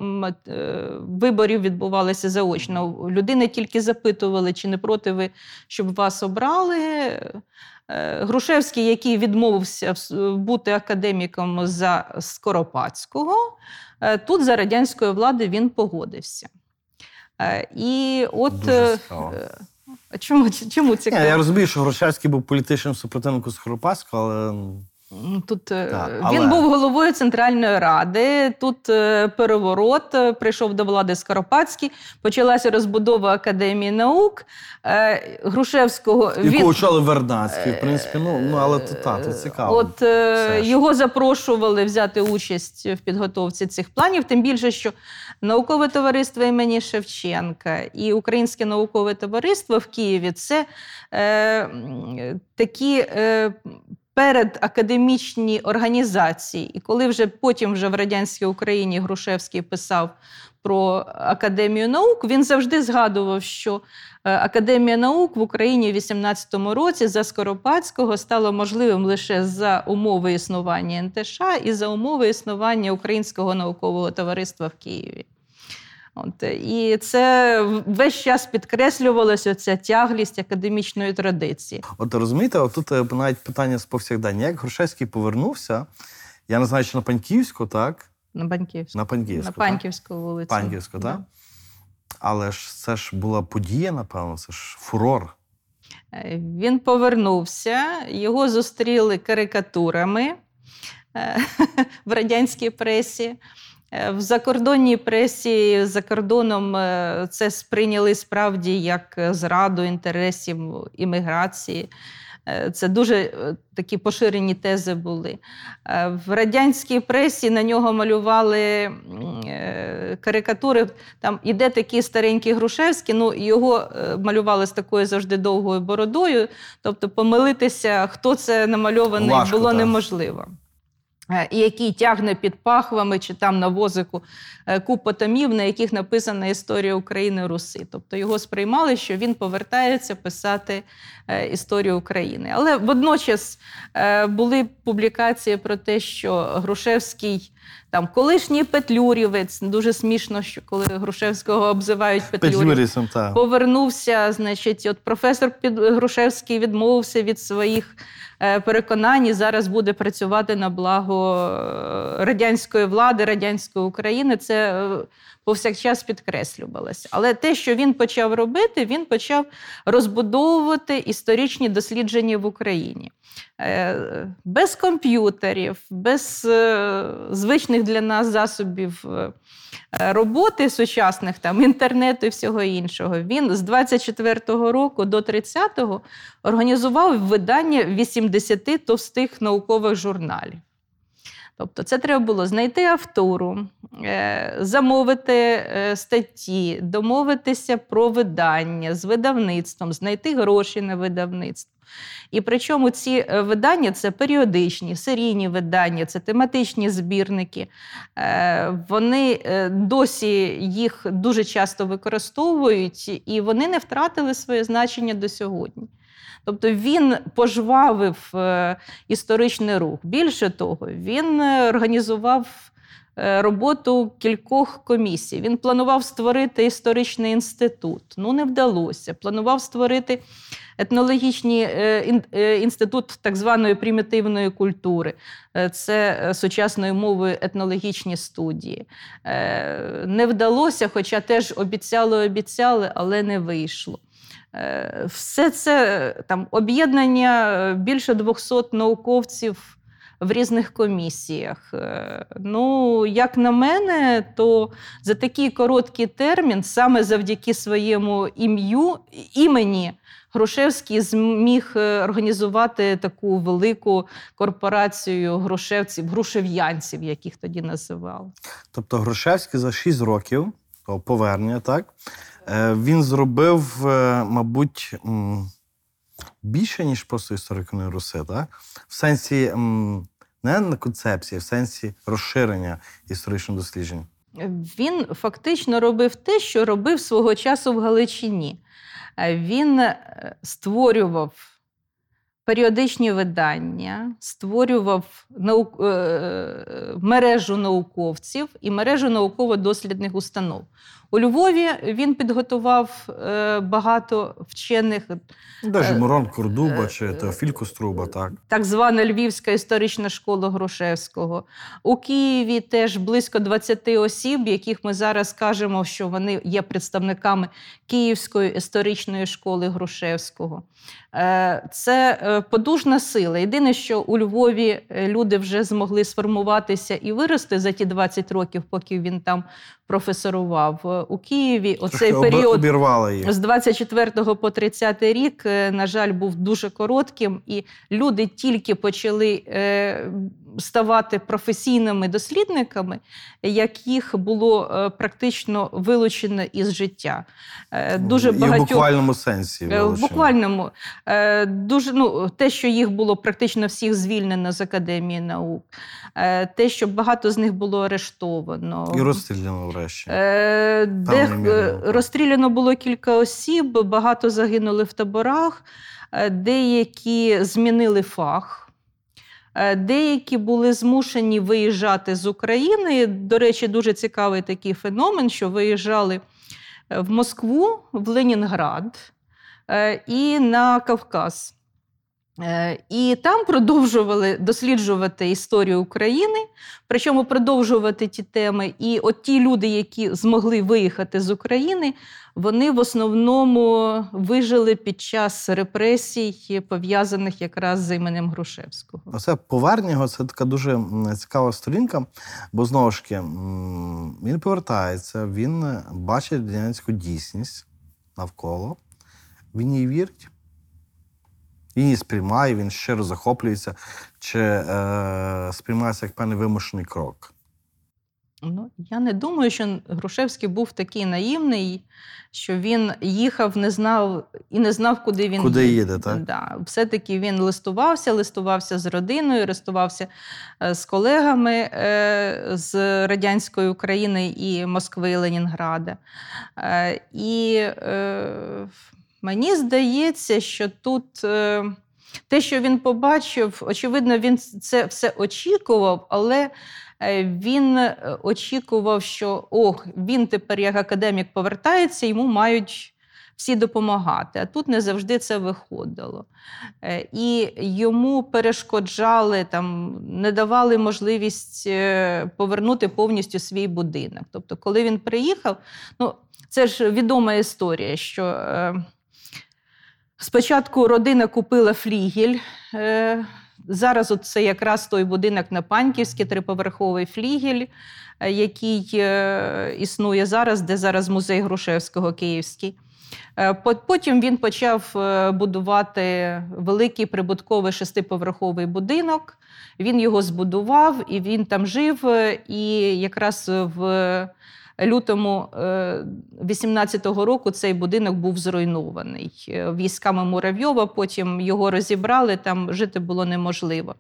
виборів відбувалося заочно. Людини тільки запитували, чи не проти ви, щоб вас обрали. Е, Грушевський, який відмовився бути академіком за Скоропадського, е, тут за радянської влади він погодився. Е, І от Дуже цікаво. чому, чому цікаво? я розумію, що Грушевський був політичним супротивником Скоропадського, але М, Тут е, Так, він але- був головою Центральної ради. Тут е, переворот е, прийшов до влади Скоропадський. Почалася розбудова Академії наук. Грушевського яку очолив Вернадський, в принципі, ну, ну але то, та, то цікаво. От Все ж. його запрошували взяти участь в підготовці цих планів, тим більше, що наукове товариство імені Шевченка і Українське наукове товариство в Києві це е, такі. Е, Передакадемічні організації, і коли вже потім вже в радянській Україні Грушевський писав про Академію наук, він завжди згадував, що е, Академія наук в Україні в 18-му році за Скоропадського стало можливим лише за умови існування НТШ і за умови існування Українського наукового товариства в Києві. От, і це весь час підкреслювалася ця тяглість академічної традиції. От розумієте, тут е, навіть питання з повсякдення. Як Грушевський повернувся, я не знаю, чи на Паньківську, так? На Банківську. На Паньківську. На так? Панківську вулицю. Панківську, Да. так? Але ж це ж була подія, напевно, це ж фурор. Е, Він повернувся, його зустріли карикатурами е, <laughs> в радянській пресі. Е, В закордонній пресі за кордоном е, це сприйняли справді як е, зраду інтересів імміграції. Це дуже такі поширені тези були. В радянській пресі на нього малювали карикатури. Там іде такий старенький Грушевський, ну його малювали з такою завжди довгою бородою. Тобто помилитися, хто це намальований, Важко, було так. неможливо. Е, І який тягне під пахвами чи там на возику купу томів, на яких написана історія України Руси. Тобто його сприймали, що він повертається писати е, історію України. Але водночас е, були публікації про те, що Грушевський. Там колишній Петлюрівець, дуже смішно, що коли Грушевського обзивають Петлюрів. Петлюрісом. Повернувся, значить, от професор Під- Грушевський відмовився від своїх е, переконань і зараз буде працювати на благо е, радянської влади, радянської України. Це е, повсякчас підкреслювалося. Але те, що він почав робити, він почав розбудовувати історичні дослідження в Україні. Е, Без комп'ютерів, без е, звичних для нас засобів е, роботи сучасних, там інтернету і всього іншого. Він з 24-го року до 30-го організував видання 80 товстих наукових журналів. Тобто, це треба було знайти автору, е, замовити е, статті, домовитися про видання з видавництвом, знайти гроші на видавництво. І причому ці е, видання це періодичні, серійні видання, це тематичні збірники. Вони досі їх дуже часто використовують, і вони не втратили своє значення до сьогодні. Тобто він пожвавив е, історичний рух. Більше того, він е, організував е, роботу кількох комісій. Він планував створити історичний інститут. Ну, не вдалося. Планував створити етнологічний ін- інститут так званої примітивної культури. Це сучасною мовою етнологічні студії. Не вдалося, хоча теж обіцяли, обіцяли, але не вийшло. Е, Все це е, там об'єднання е, більше 200 науковців в різних комісіях. Ну, як на мене, то за такий короткий термін, саме завдяки своєму ім'ю, імені, Грушевський зміг організувати таку велику корпорацію грушевців, грушев'янців, яких тоді називали. Тобто Грушевський за 6 років повернення, так? Е, Він зробив, е, мабуть, більше, ніж просто історикної Руси, так? В сенсі не на концепції, в сенсі розширення історичних дослідження. Він фактично робив те, що робив свого часу в Галичині. Е, Він створював періодичні видання, створював наук... е, мережу науковців і мережу науково-дослідних установ. У Львові він підготував е, багато вчених Навіть Е, Мирон Кордуба чи Теофіль Коструба, так. так звана Львівська історична школа Грушевського. У Києві теж близько 20 осіб, яких ми зараз кажемо, що вони є представниками Київської історичної школи Грушевського. Е, Це подужна сила. Єдине, що у Львові е, люди вже змогли сформуватися і вирости за ті 20 років, поки він там професорував. Е, У Києві оцей Трохи період їх. з 24 по 30 рік, е, на жаль, був дуже коротким, і люди тільки почали ставати професійними дослідниками, яких було е, практично вилучено із життя. Е, Дуже І в буквальному сенсі. Е, В буквальному дуже ну те, що їх було практично всіх звільнено з академії наук, те, що багато з них було арештовано. І розстріляно врешті. Де розстріляно було кілька осіб, багато загинули в таборах, деякі змінили фах. Е, Деякі були змушені виїжджати з України. До речі, дуже цікавий такий феномен, що виїжджали е, в Москву, в Ленінград е, і на Кавказ. Е, І там продовжували досліджувати історію України, причому продовжувати ті теми. І от ті люди, які змогли виїхати з України, вони в основному вижили під час репресій, пов'язаних якраз з іменем Грушевського. Оце повернення це така дуже цікава сторінка, бо знову ж таки він повертається, він бачить радянську дійсність навколо, він її вірить. Він її сприймає, він щиро захоплюється, чи е, сприймається як певний вимушений крок. Ну, я не думаю, що Грушевський був такий наївний, що він їхав, не знав і не знав, куди він Куди їде, так? Да. Все-таки він листувався, листувався з родиною, листувався е, з колегами е, з радянської України і Москви, і Ленінграда. Е, І е, мені здається, що тут. е, Те, що він побачив, очевидно, він це все очікував, але е, він е, очікував, що ох, він тепер як академік повертається, йому мають всі допомагати. А тут не завжди це виходило. І йому перешкоджали, там, не давали можливість повернути повністю свій будинок. Тобто, коли він приїхав, ну, це ж відома історія, що. Спочатку родина купила флігель. Е, Зараз це якраз той будинок на Паньківській, триповерховий флігель, е, який е, існує зараз, де зараз музей Грушевського Київський. Потім він почав будувати великий прибутковий шестиповерховий будинок. Він його збудував і він там жив. І якраз в лютому 18-го року цей будинок був зруйнований е, військами Муравйова. Потім його розібрали, там жити було неможливо.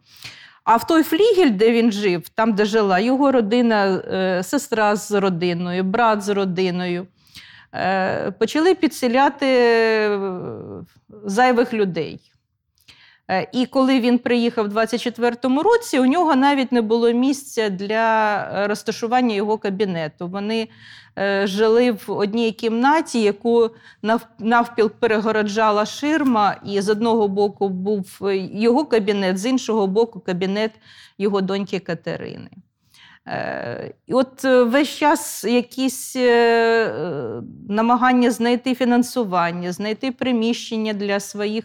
А в той флігель, де він жив, там, де жила його родина, е, сестра з родиною, брат з родиною, е, почали підселяти е, зайвих людей. Е, І коли він приїхав у 24-му році, у нього навіть не було місця для е, розташування його кабінету. Вони е, жили в одній кімнаті, яку нав- навпіл перегороджала ширма, і з одного боку був його кабінет, з іншого боку кабінет його доньки Катерини. Е, І от е, весь час якісь е, намагання знайти фінансування, знайти приміщення для своїх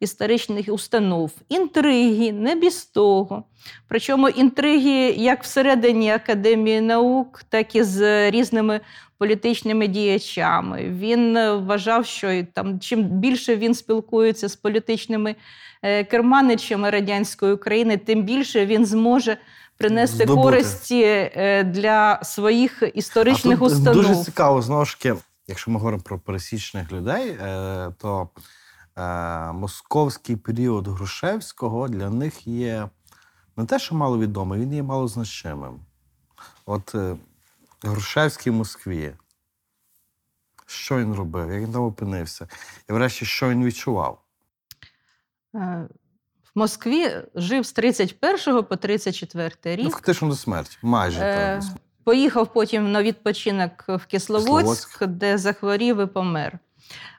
історичних установ, інтриги, не без того. Причому інтриги як всередині Академії наук, так і з різними політичними діячами. Він вважав, що там, чим більше він спілкується з політичними керманичами радянської України, тим більше він зможе принести Здобути. користі е, для своїх історичних а тут установ. Дуже цікаво, знову ж таки, якщо ми говоримо про пересічних людей, е, то е, московський період Грушевського для них є не те, що маловідомий, він є малозначимим. От Грушевський в Москві. Що він робив, як він там опинився? І врешті, що він відчував? В Москві жив з 31 по 34 Ну, рік. фактично до смерті. Майже Е, так. Поїхав потім на відпочинок в Кисловодськ, Кисловодськ. де захворів і помер.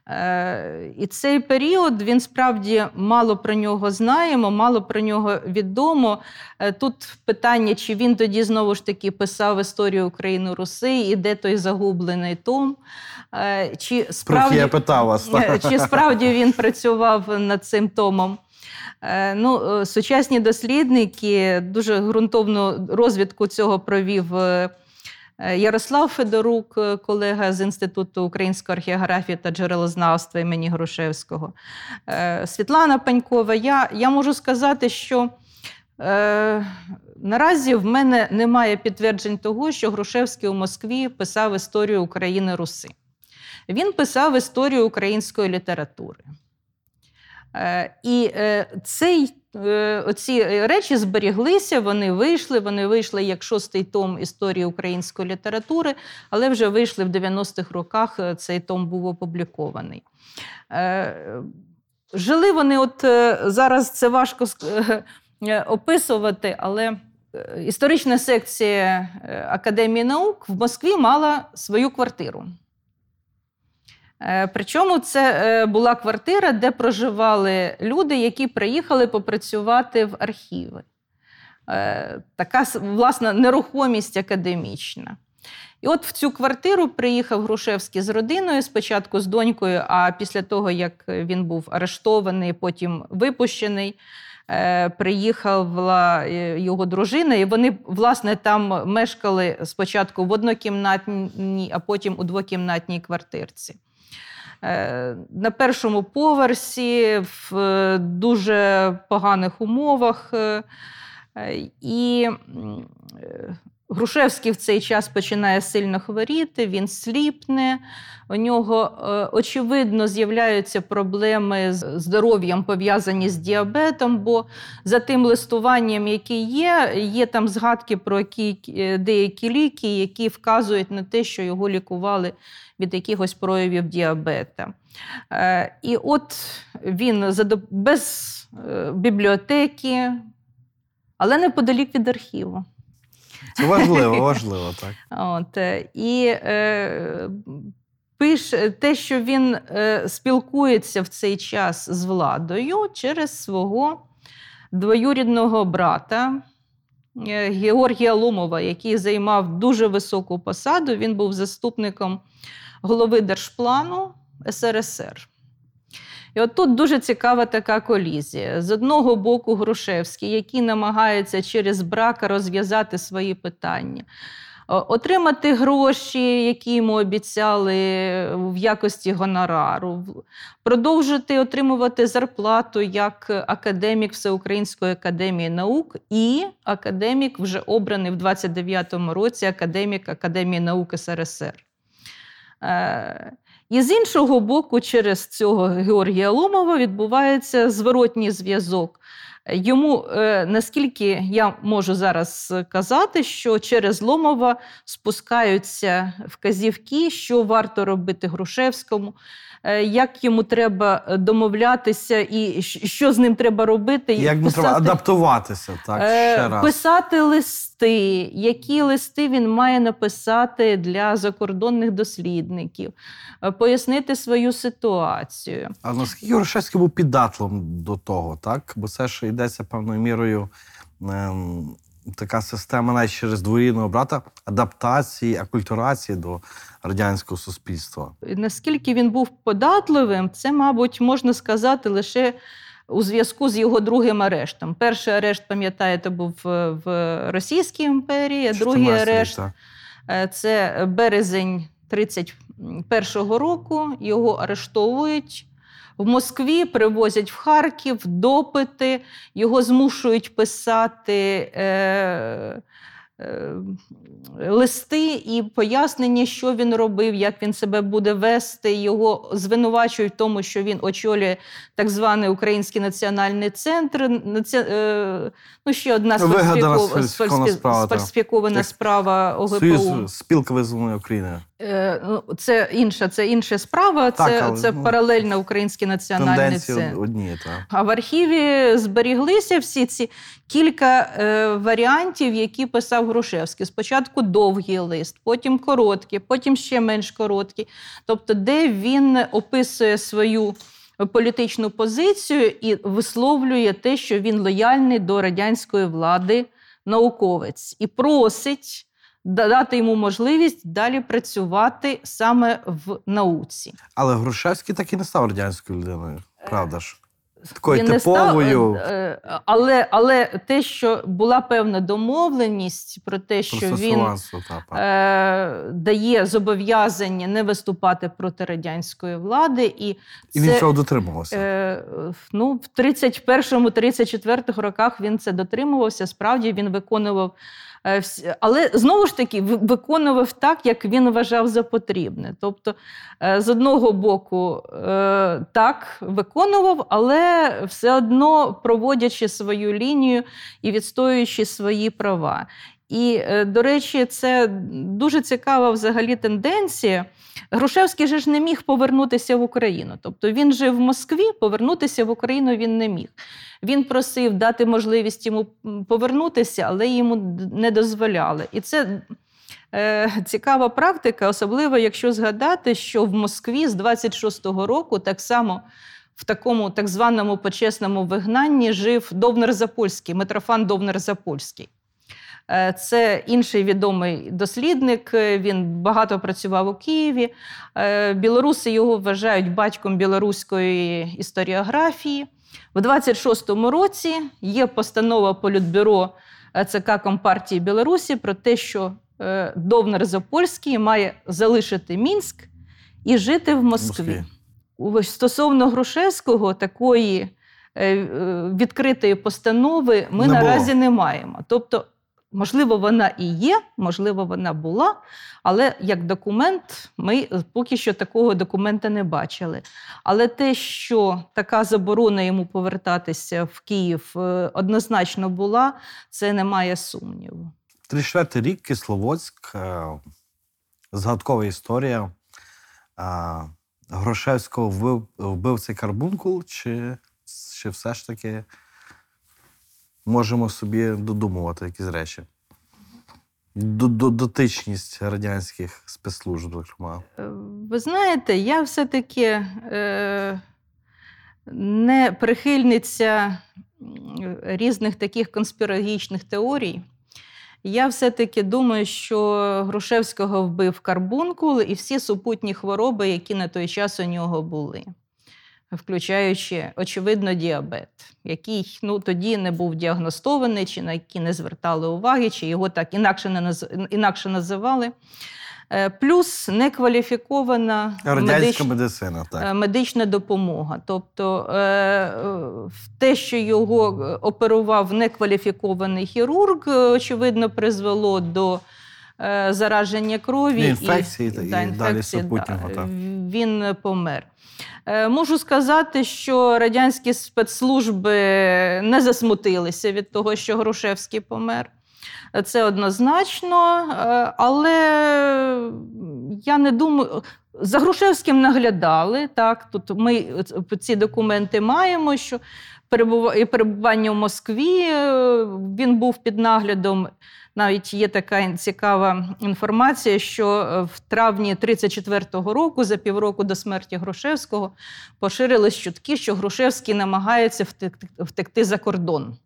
Е, І цей період він справді мало про нього знаємо, мало про нього відомо. Е, Тут питання, чи він тоді знову ж таки писав історію України Руси, і де той загублений том. Е, Чи справді, я питав вас. Чи справді він працював над цим томом? Е, Ну, е, сучасні дослідники дуже ґрунтовну розвідку цього провів е, Ярослав Федорук, колега з Інституту української археографії та джерелознавства імені Грушевського. Світлана Панькова. Я, я можу сказати, що е, наразі в мене немає підтверджень того, що Грушевський у Москві писав історію України Руси. Він писав історію української літератури. Е, І е, цей, е, оці речі зберіглися, вони вийшли. Вони вийшли як шостий том історії української літератури, але вже вийшли в 90-х роках. Цей том був опублікований. Жили вони, от зараз це важко описувати, але історична секція Академії наук в Москві мала свою квартиру. Е, Причому це е, була квартира, де проживали люди, які приїхали попрацювати в архіви. Е, Така власна нерухомість академічна. І от в цю квартиру приїхав Грушевський з родиною, спочатку з донькою, а після того, як він був арештований, потім випущений, приїхала його дружина, і вони, власне, там мешкали спочатку в однокімнатній, а потім у двокімнатній квартирці. Е, На першому поверсі в е, дуже поганих умовах. е, І Грушевський в цей час починає сильно хворіти, він сліпне. У нього, е, очевидно, з'являються проблеми з здоров'ям, пов'язані з діабетом, бо за тим листуванням, яке є, є там згадки про е, деякі ліки, які вказують на те, що його лікували від якихось проявів діабета. Е, І от він без бібліотеки, але неподалік від архіву. Це важливо, важливо, так. От, е, і е, пише те, що він е, спілкується в цей час з владою через свого двоюрідного брата е, Георгія Ломова, який займав дуже високу посаду. Він був заступником голови Держплану СРСР. І от тут дуже цікава така колізія. З одного боку, Грушевський, який намагається через брака розв'язати свої питання, отримати гроші, які йому обіцяли в якості гонорару, продовжити отримувати зарплату як академік Всеукраїнської академії наук і академік, вже обраний в 29-му році, академік Академії наук СРСР. І з іншого боку, через цього Георгія Ломова відбувається зворотній зв'язок. Йому, е, наскільки я можу зараз казати, що через Ломова спускаються вказівки, що варто робити Грушевському, як йому треба домовлятися і що з ним треба робити. Як ми треба адаптуватися, так, Е, ще раз. Писати листи, які листи він має написати для закордонних дослідників, е, пояснити свою ситуацію. А наскільки Грушевський був піддатлом до того, так? Бо це ж йдеться певною мірою ем, така система навіть через двоюрідного брата адаптації, акультурації до радянського суспільства. Наскільки він був податливим, це, мабуть, можна сказати лише у зв'язку з його другим арештом. Перший арешт, пам'ятаєте, був е, в Російській імперії, другий арешт. Е, Це березень 31-го року. Його арештовують. В Москві привозять в Харків допити, його змушують писати е, е, листи і пояснення, що він робив, як він себе буде вести. Його звинувачують в тому, що він очолює так званий Український національний центр. Наці... е, Ну, ще одна сфальсифікована сфальсифі- справа, так. сфальсифікована Як справа ОГПУ. Союз спілка визвольної України. Е, ну, Це інша, це інша справа. Так, це, але, це ну, паралельно одні, так. А в архіві зберіглися всі ці кілька е, варіантів, які писав Грушевський. Спочатку довгий лист, потім короткий, потім ще менш короткий. Тобто, де він описує свою політичну позицію і висловлює те, що він лояльний до радянської влади науковець, і просить дати йому можливість далі працювати саме в науці. Але Грушевський так і не став радянською людиною, правда ж? Такою Він не став, типовою. е, е, але, але те, що була певна домовленість про те, що він та, та. е, дає зобов'язання не виступати проти радянської влади, і І це, він цього дотримувався. Е, ну, в 31-34 роках він це дотримувався. Справді він виконував. Е, Але знову ж таки ви- виконував так, як він вважав за потрібне. Тобто, е, з одного боку, е, так виконував, але все одно проводячи свою лінію і відстоюючи свої права. І, е, до речі, це дуже цікава взагалі тенденція. Грушевський же ж не міг повернутися в Україну. Тобто він жив в Москві, повернутися в Україну він не міг. Він просив дати можливість йому повернутися, але йому не дозволяли. І це е, цікава практика, особливо якщо згадати, що в Москві з 26-го року так само. В такому так званому почесному вигнанні жив Довнер Запольський, Митрофан Довнер Запольський. Е, Це інший відомий дослідник. е, Він багато працював у Києві. Е, Білоруси його вважають батьком білоруської історіографії. В 26-му році є постанова Політбюро ЦК Компартії Білорусі про те, що Довнер Запольський має залишити Мінськ і жити в Москві. Москві. Стосовно Грушевського, такої відкритої постанови ми Не було. наразі не маємо. Тобто, можливо, вона і є, можливо, вона була, але як документ ми поки що такого документа не бачили. Але те, що така заборона йому повертатися в Київ е, однозначно була, це немає сумніву. 34 рік Кисловодськ, е, згадкова історія. Е, Грошевського вбив цей карбункул, чи, чи все ж таки можемо собі додумувати якісь речі? До- до- Дотичність радянських спецслужб, зокрема. Е, Ви знаєте, я все-таки е, не прихильниця різних таких конспірологічних теорій. Я все-таки думаю, що Грушевського вбив карбункул і всі супутні хвороби, які на той час у нього були, включаючи, очевидно, діабет, який ну, тоді не був діагностований, чи на який не звертали уваги, чи його так інакше, не наз... інакше називали. Е, Плюс некваліфікована медич- медицина, так. е, медична допомога. Тобто е, те, що його оперував некваліфікований хірург, очевидно, призвело до зараження крові І інфекції та- і далі інфекції, супутнього, так. Він помер. Е, Можу сказати, що радянські спецслужби не засмутилися від того, що Грушевський помер. Це однозначно, е, але я не думаю. За Грушевським наглядали. Так, тут ми ці документи маємо, що перебува- перебування в Москві е, він був під наглядом. Навіть є така цікава інформація, що е, в травні 34-го року, за півроку до смерті Грушевського, поширились чутки, що Грушевський намагається втекти, втекти за кордон.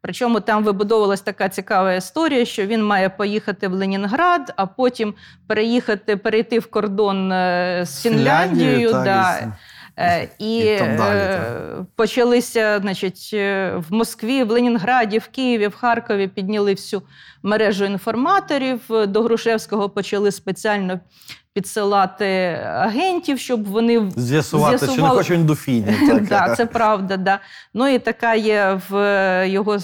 Причому там вибудовувалась така цікава історія, що він має поїхати в Ленінград, а потім переїхати, перейти в кордон е, з Фінляндією. так, да. І Е, І, І там далі, е, почалися, значить, е, в Москві, в Ленінграді, в Києві, в Харкові підняли всю мережу інформаторів. До Грушевського почали спеціально підсилати агентів, щоб вони З'ясувати, чи не з'ясували- хоче він до фіні. <laughs> Так, це правда. Да. Ну і така є в його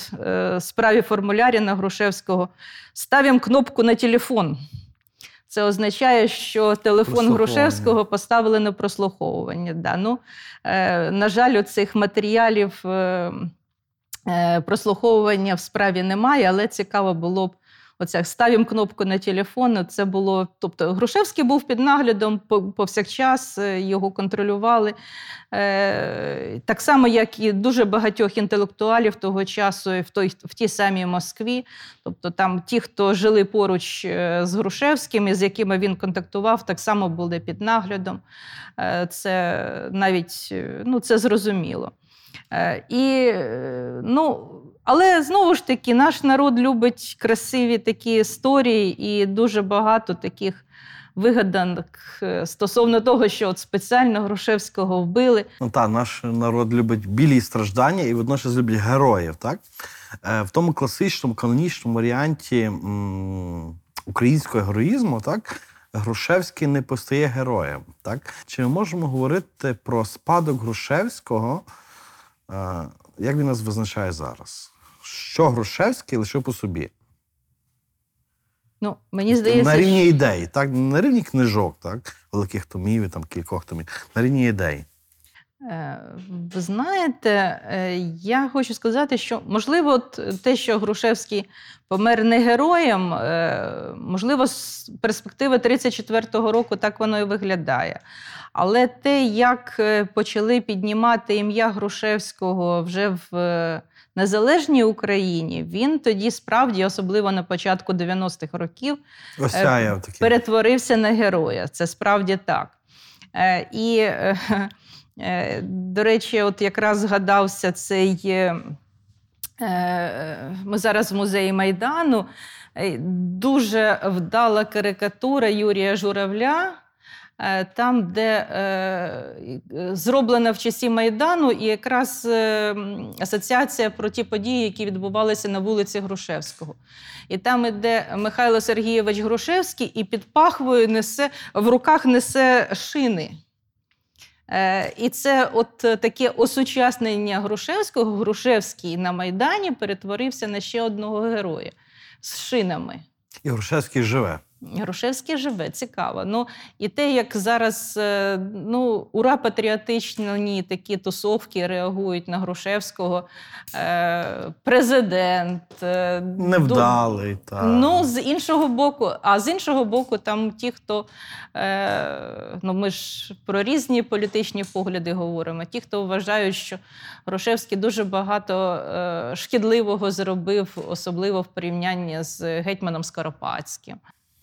справі формулярі на Грушевського. Ставимо кнопку на телефон. Це означає, що телефон Грушевського поставили на прослуховування. Да. Ну, е, на жаль, у цих матеріалів е, е, прослуховування в справі немає, але цікаво було б оце ставимо кнопку на телефон. Це було, тобто Грушевський був під наглядом повсякчас, е, його контролювали. Е, так само, як і дуже багатьох інтелектуалів того часу в, той, в тій самій Москві. Тобто там ті, хто жили поруч е, з Грушевським і з якими він контактував, так само були під наглядом. Це навіть ну, це зрозуміло. Е, І, е, ну, але знову ж таки, наш народ любить красиві такі історії і дуже багато таких вигаданок е, стосовно того, що от спеціально Грушевського вбили. Ну так, наш народ любить білі страждання і водночас любить героїв. Так? В тому класичному канонічному варіанті м, українського героїзму, так, Грушевський не постає героєм. Так? Чи ми можемо говорити про спадок Грушевського, як він нас визначає зараз? Що Грушевський лишив по собі? Ну, мені здається, на рівні що- ідей, так? не на рівні книжок, так? великих томів і там кількох томів, на рівні ідей. Е, Ви знаєте, е, я хочу сказати, що можливо, от те, що Грушевський помер не героєм, е, можливо, з перспективи 34-го року так воно і виглядає. Але те, як е, почали піднімати ім'я Грушевського вже в е, незалежній Україні, він тоді справді, особливо на початку 90-х років, перетворився на героя. Це справді так. Е, і, е, е, до речі, от якраз згадався цей. е, е, Ми зараз в музеї Майдану. Е, Дуже вдала карикатура Юрія Журавля. е, Там, де е, е, зроблена в часі Майдану, і якраз е, асоціація про ті події, які відбувалися на вулиці Грушевського. І там іде Михайло Сергійович Грушевський і під пахвою несе в руках несе шини. Е, і це от е, таке осучаснення Грушевського. Грушевський на Майдані перетворився на ще одного героя з шинами. І Грушевський живе. Грушевський живе, цікаво. Ну, і те, як зараз е, ну, ура патріотичні такі тусовки реагують на Грушевського, е, президент. е, Невдалий. Та... Ну, з іншого боку, а з іншого боку, там ті, хто ну ми ж про різні політичні погляди говоримо. Ті, хто вважають, що Грушевський дуже багато шкідливого зробив, особливо в порівнянні з гетьманом Скоропадським.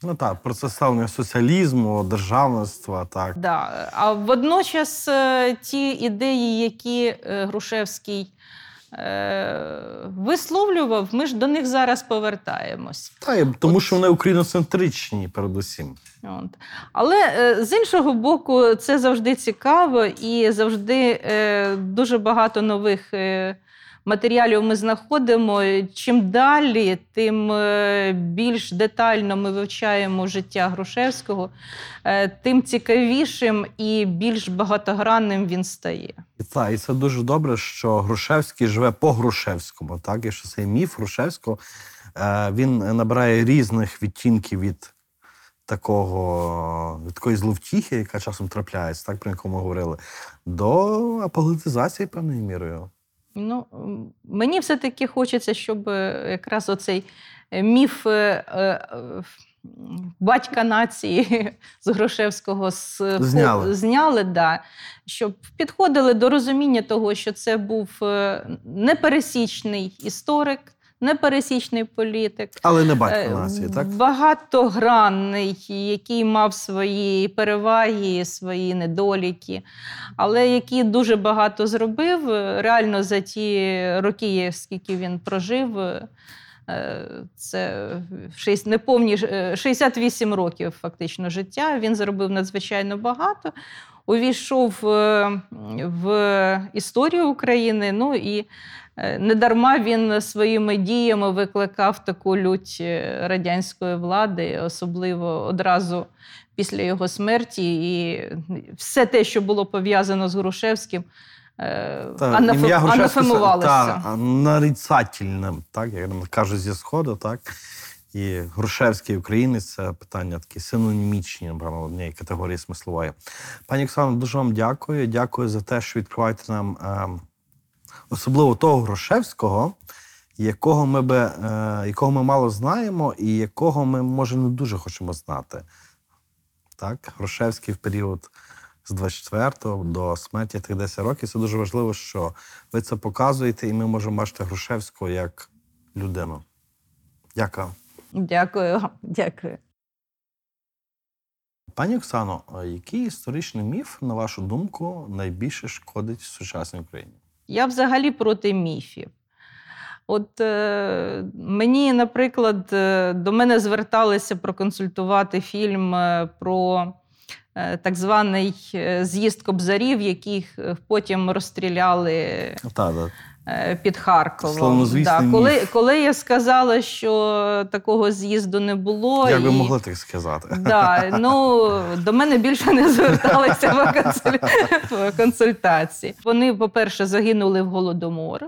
Ну так, процес ставлення соціалізму, державництва, так. Да. А водночас е, ті ідеї, які е, Грушевський е, висловлював, ми ж до них зараз повертаємось. Та, і тому що вони україноцентричні, передусім. От. Але е, з іншого боку, це завжди цікаво і завжди е, дуже багато нових е, матеріалів ми знаходимо. Чим далі, тим е, більш детально ми вивчаємо життя Грушевського, е, тим цікавішим і більш багатогранним він стає. Та, і це дуже добре, що Грушевський живе по Грушевському. Так? І що цей міф Грушевського е, він набирає різних відтінків від такого, такої зловтіхи, яка часом трапляється, так, про яку ми говорили, до аполітизації певною мірою. Ну, мені все-таки хочеться, щоб якраз оцей е, міф е, е, батька нації <laughs> з Грушевського Зняли. зняли да, щоб підходили до розуміння того, що це був непересічний історик, непересічний політик. Але не батько Е, нації, так? Багатогранний, який мав свої переваги, свої недоліки, але який дуже багато зробив. Е, Реально за ті роки, скільки він прожив, е, це шість- неповні е, 68 років фактично життя. Він зробив надзвичайно багато. Увійшов в історію України. Ну і Недарма він своїми діями викликав таку лють е, радянської влади, особливо одразу після його смерті. І все те, що було пов'язано з Грушевським, е, анафемувалося. та, нарицательним, так, як кажуть зі Сходу, так. І Грушевський українець це питання такі синонімічні, напевно, однієї категорії смислової. Пані Оксано, дуже вам дякую. Дякую за те, що відкриваєте нам е, особливо того Грушевського, якого ми, би, е, якого ми мало знаємо, і якого ми, може, не дуже хочемо знати. Так, Грушевський в період з 24 до смерті тих 10 років. Це дуже важливо, що ви це показуєте, і ми можемо бачити Грушевського як людину. Дякую. Дякую, дякую. Пані Оксано, який історичний міф, на вашу думку, найбільше шкодить сучасній Україні? Я взагалі проти міфів. От е, мені, наприклад, е, до мене зверталися проконсультувати фільм е, про е, так званий з'їзд кобзарів, яких потім розстріляли Так, так. Е, під Харковом. Да. коли, коли я сказала, що такого з'їзду не було, Як ви і- могли так сказати? Да, ну до мене більше не зверталися в консуль- в консультації. Вони, по-перше, загинули в голодомор,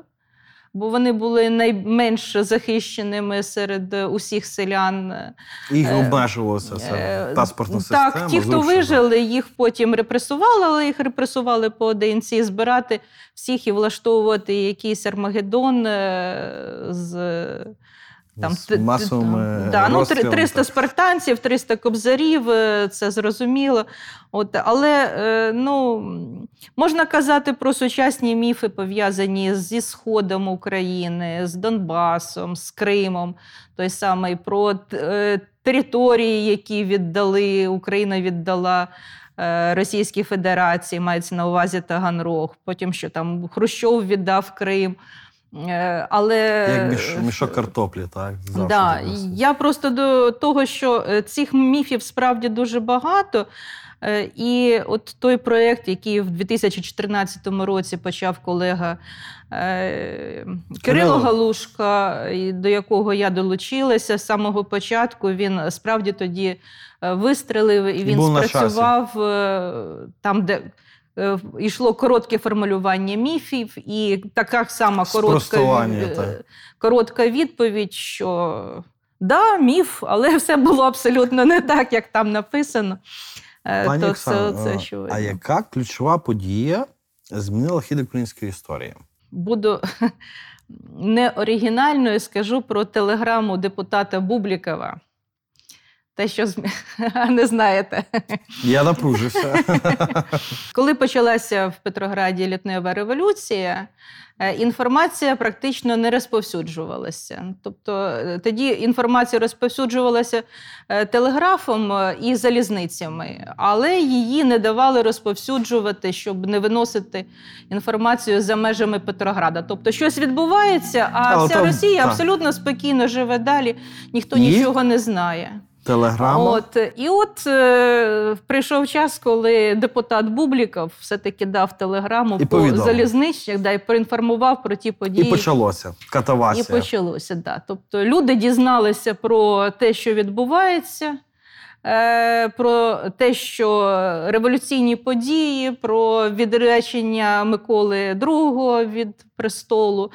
бо вони були найменш захищеними серед е, усіх селян. Їх Е, обмежувалося Е, паспортна система. Так, ті, хто вижили, їх потім репресували, але їх репресували поодинці. Збирати всіх і влаштовувати якийсь Армагеддон е, з. Там З масовими да, ну, 300 спартанців, 300 кобзарів, е, це зрозуміло. От, але е, ну, можна казати про сучасні міфи, пов'язані зі Сходом України, з Донбасом, з Кримом, той самий про е, території, які віддали, Україна віддала. Російській Федерації мається на увазі Таганрог, потім що там Хрущов віддав Крим. Е, Але Як міш, мішок картоплі, так? Завжди Да, так я просто до того, що е, цих міфів справді дуже багато. Е, І от той проєкт, який в 2014 році почав колега Кирило. Галушка, до якого я долучилася з самого початку, він справді тоді вистрелив і він часі. спрацював там, де. Е, Йшло коротке формулювання міфів, і така сама коротка, е, коротка відповідь, що да, міф, але все було абсолютно не так, як там написано. Е, Пані То Оксано, це, це а- а яка ключова подія змінила хід української історії? Буду <laughs> не оригінальною, скажу про телеграму депутата Бублікова. Те, що <laughs> не знаєте. Я напружився. <laughs> Коли почалася в Петрограді літнева революція, е, інформація практично не розповсюджувалася. Тобто е, тоді інформація розповсюджувалася е, телеграфом і залізницями, але її не давали розповсюджувати, щоб не виносити інформацію за межами Петрограда. Тобто щось відбувається, а Але вся там- Росія так. абсолютно спокійно живе далі, ніхто І? нічого не знає. Телеграма. От, і от е, прийшов час, коли депутат Бубліков все-таки дав телеграму І по повідомив. залізничних, да, і проінформував про ті події. І почалося. І почалося, да. Тобто люди дізналися про те, що відбувається, е, про те, що революційні події, про відречення Миколи II від престолу.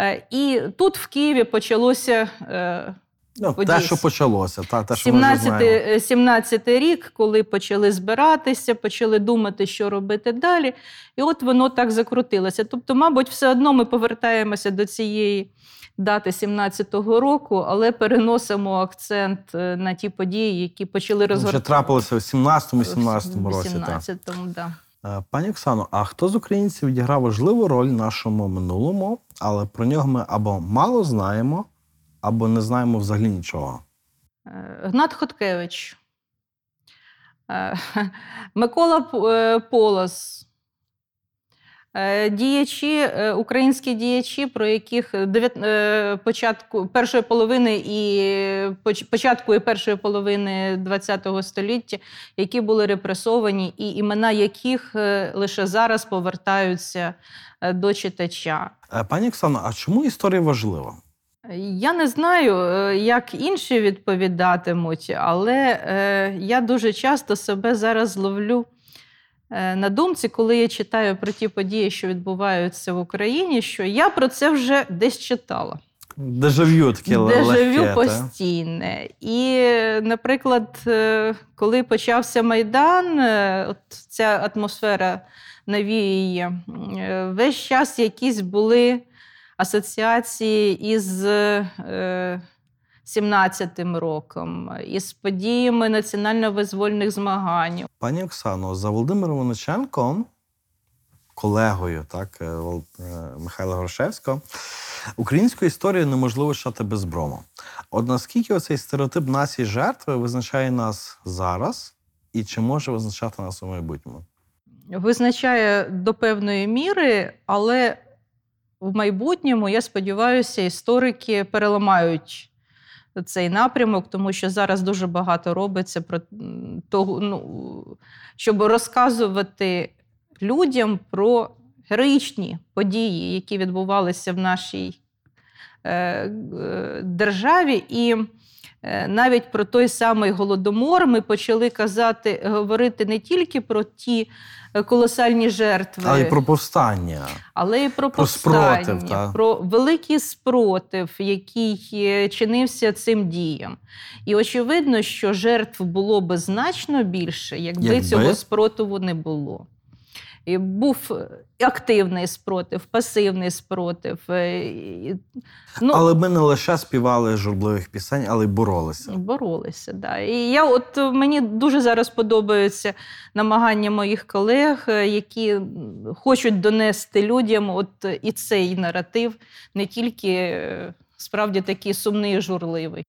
Е, і тут в Києві почалося. Е, Ну, те, що почалося, та, те, що 17, е, 17 рік, коли почали збиратися, почали думати, що робити далі. І от воно так закрутилося. Тобто, мабуть, все одно ми повертаємося до цієї дати 17-го року, але переносимо акцент е, на ті події, які почали Вже розгортатися. трапилося в 17-18 році. так. 18-му, да. Е, Пані Оксано, а хто з українців відіграв важливу роль в нашому минулому, але про нього ми або мало знаємо, або не знаємо взагалі нічого? Е, Гнат Хоткевич, е, <laughs> Микола е, Полос, діячі, українські діячі, про яких початку першої половини і початку і першої половини ХХ століття, які були репресовані, і імена яких лише зараз повертаються до читача. Пані Оксано, а чому історія важлива? Я не знаю, е, як інші відповідатимуть, але е, я дуже часто себе зараз ловлю е, на думці, коли я читаю про ті події, що відбуваються в Україні, що я про це вже десь читала. Дежавю таке Дежавю легке, та? постійне. І, е, наприклад, коли почався Майдан, от ця атмосфера е, весь час якісь були асоціації із е, 17-м роком, із подіями національно-визвольних змагань. Пані Оксано, за Володимиром Вониченком, колегою так, е, е, Михайла Грушевського, українську історію неможливо читати без брому. От наскільки оцей стереотип нації жертви визначає нас зараз, і чи може визначати нас у майбутньому? Визначає до певної міри, але в майбутньому, я сподіваюся, історики переламають цей напрямок, тому що зараз дуже багато робиться про того, ну, щоб розказувати людям про героїчні події, які відбувалися в нашій е, е, державі. І навіть про той самий голодомор ми почали казати, говорити не тільки про ті е, колосальні жертви, Але й про повстання. але й про Про повстання, спротив, та. про великий спротив, який е, чинився цим діям. І очевидно, що жертв було би значно більше, якби, Якби? цього спротиву не було. І був е, активний спротив, пасивний спротив. е, Ну, Але ми не лише співали журбливих пісень, але й боролися. Боролися, да. І я от мені дуже зараз подобаються намагання моїх колег, е, які хочуть донести людям от і цей наратив, не тільки справді такий сумний і журливий.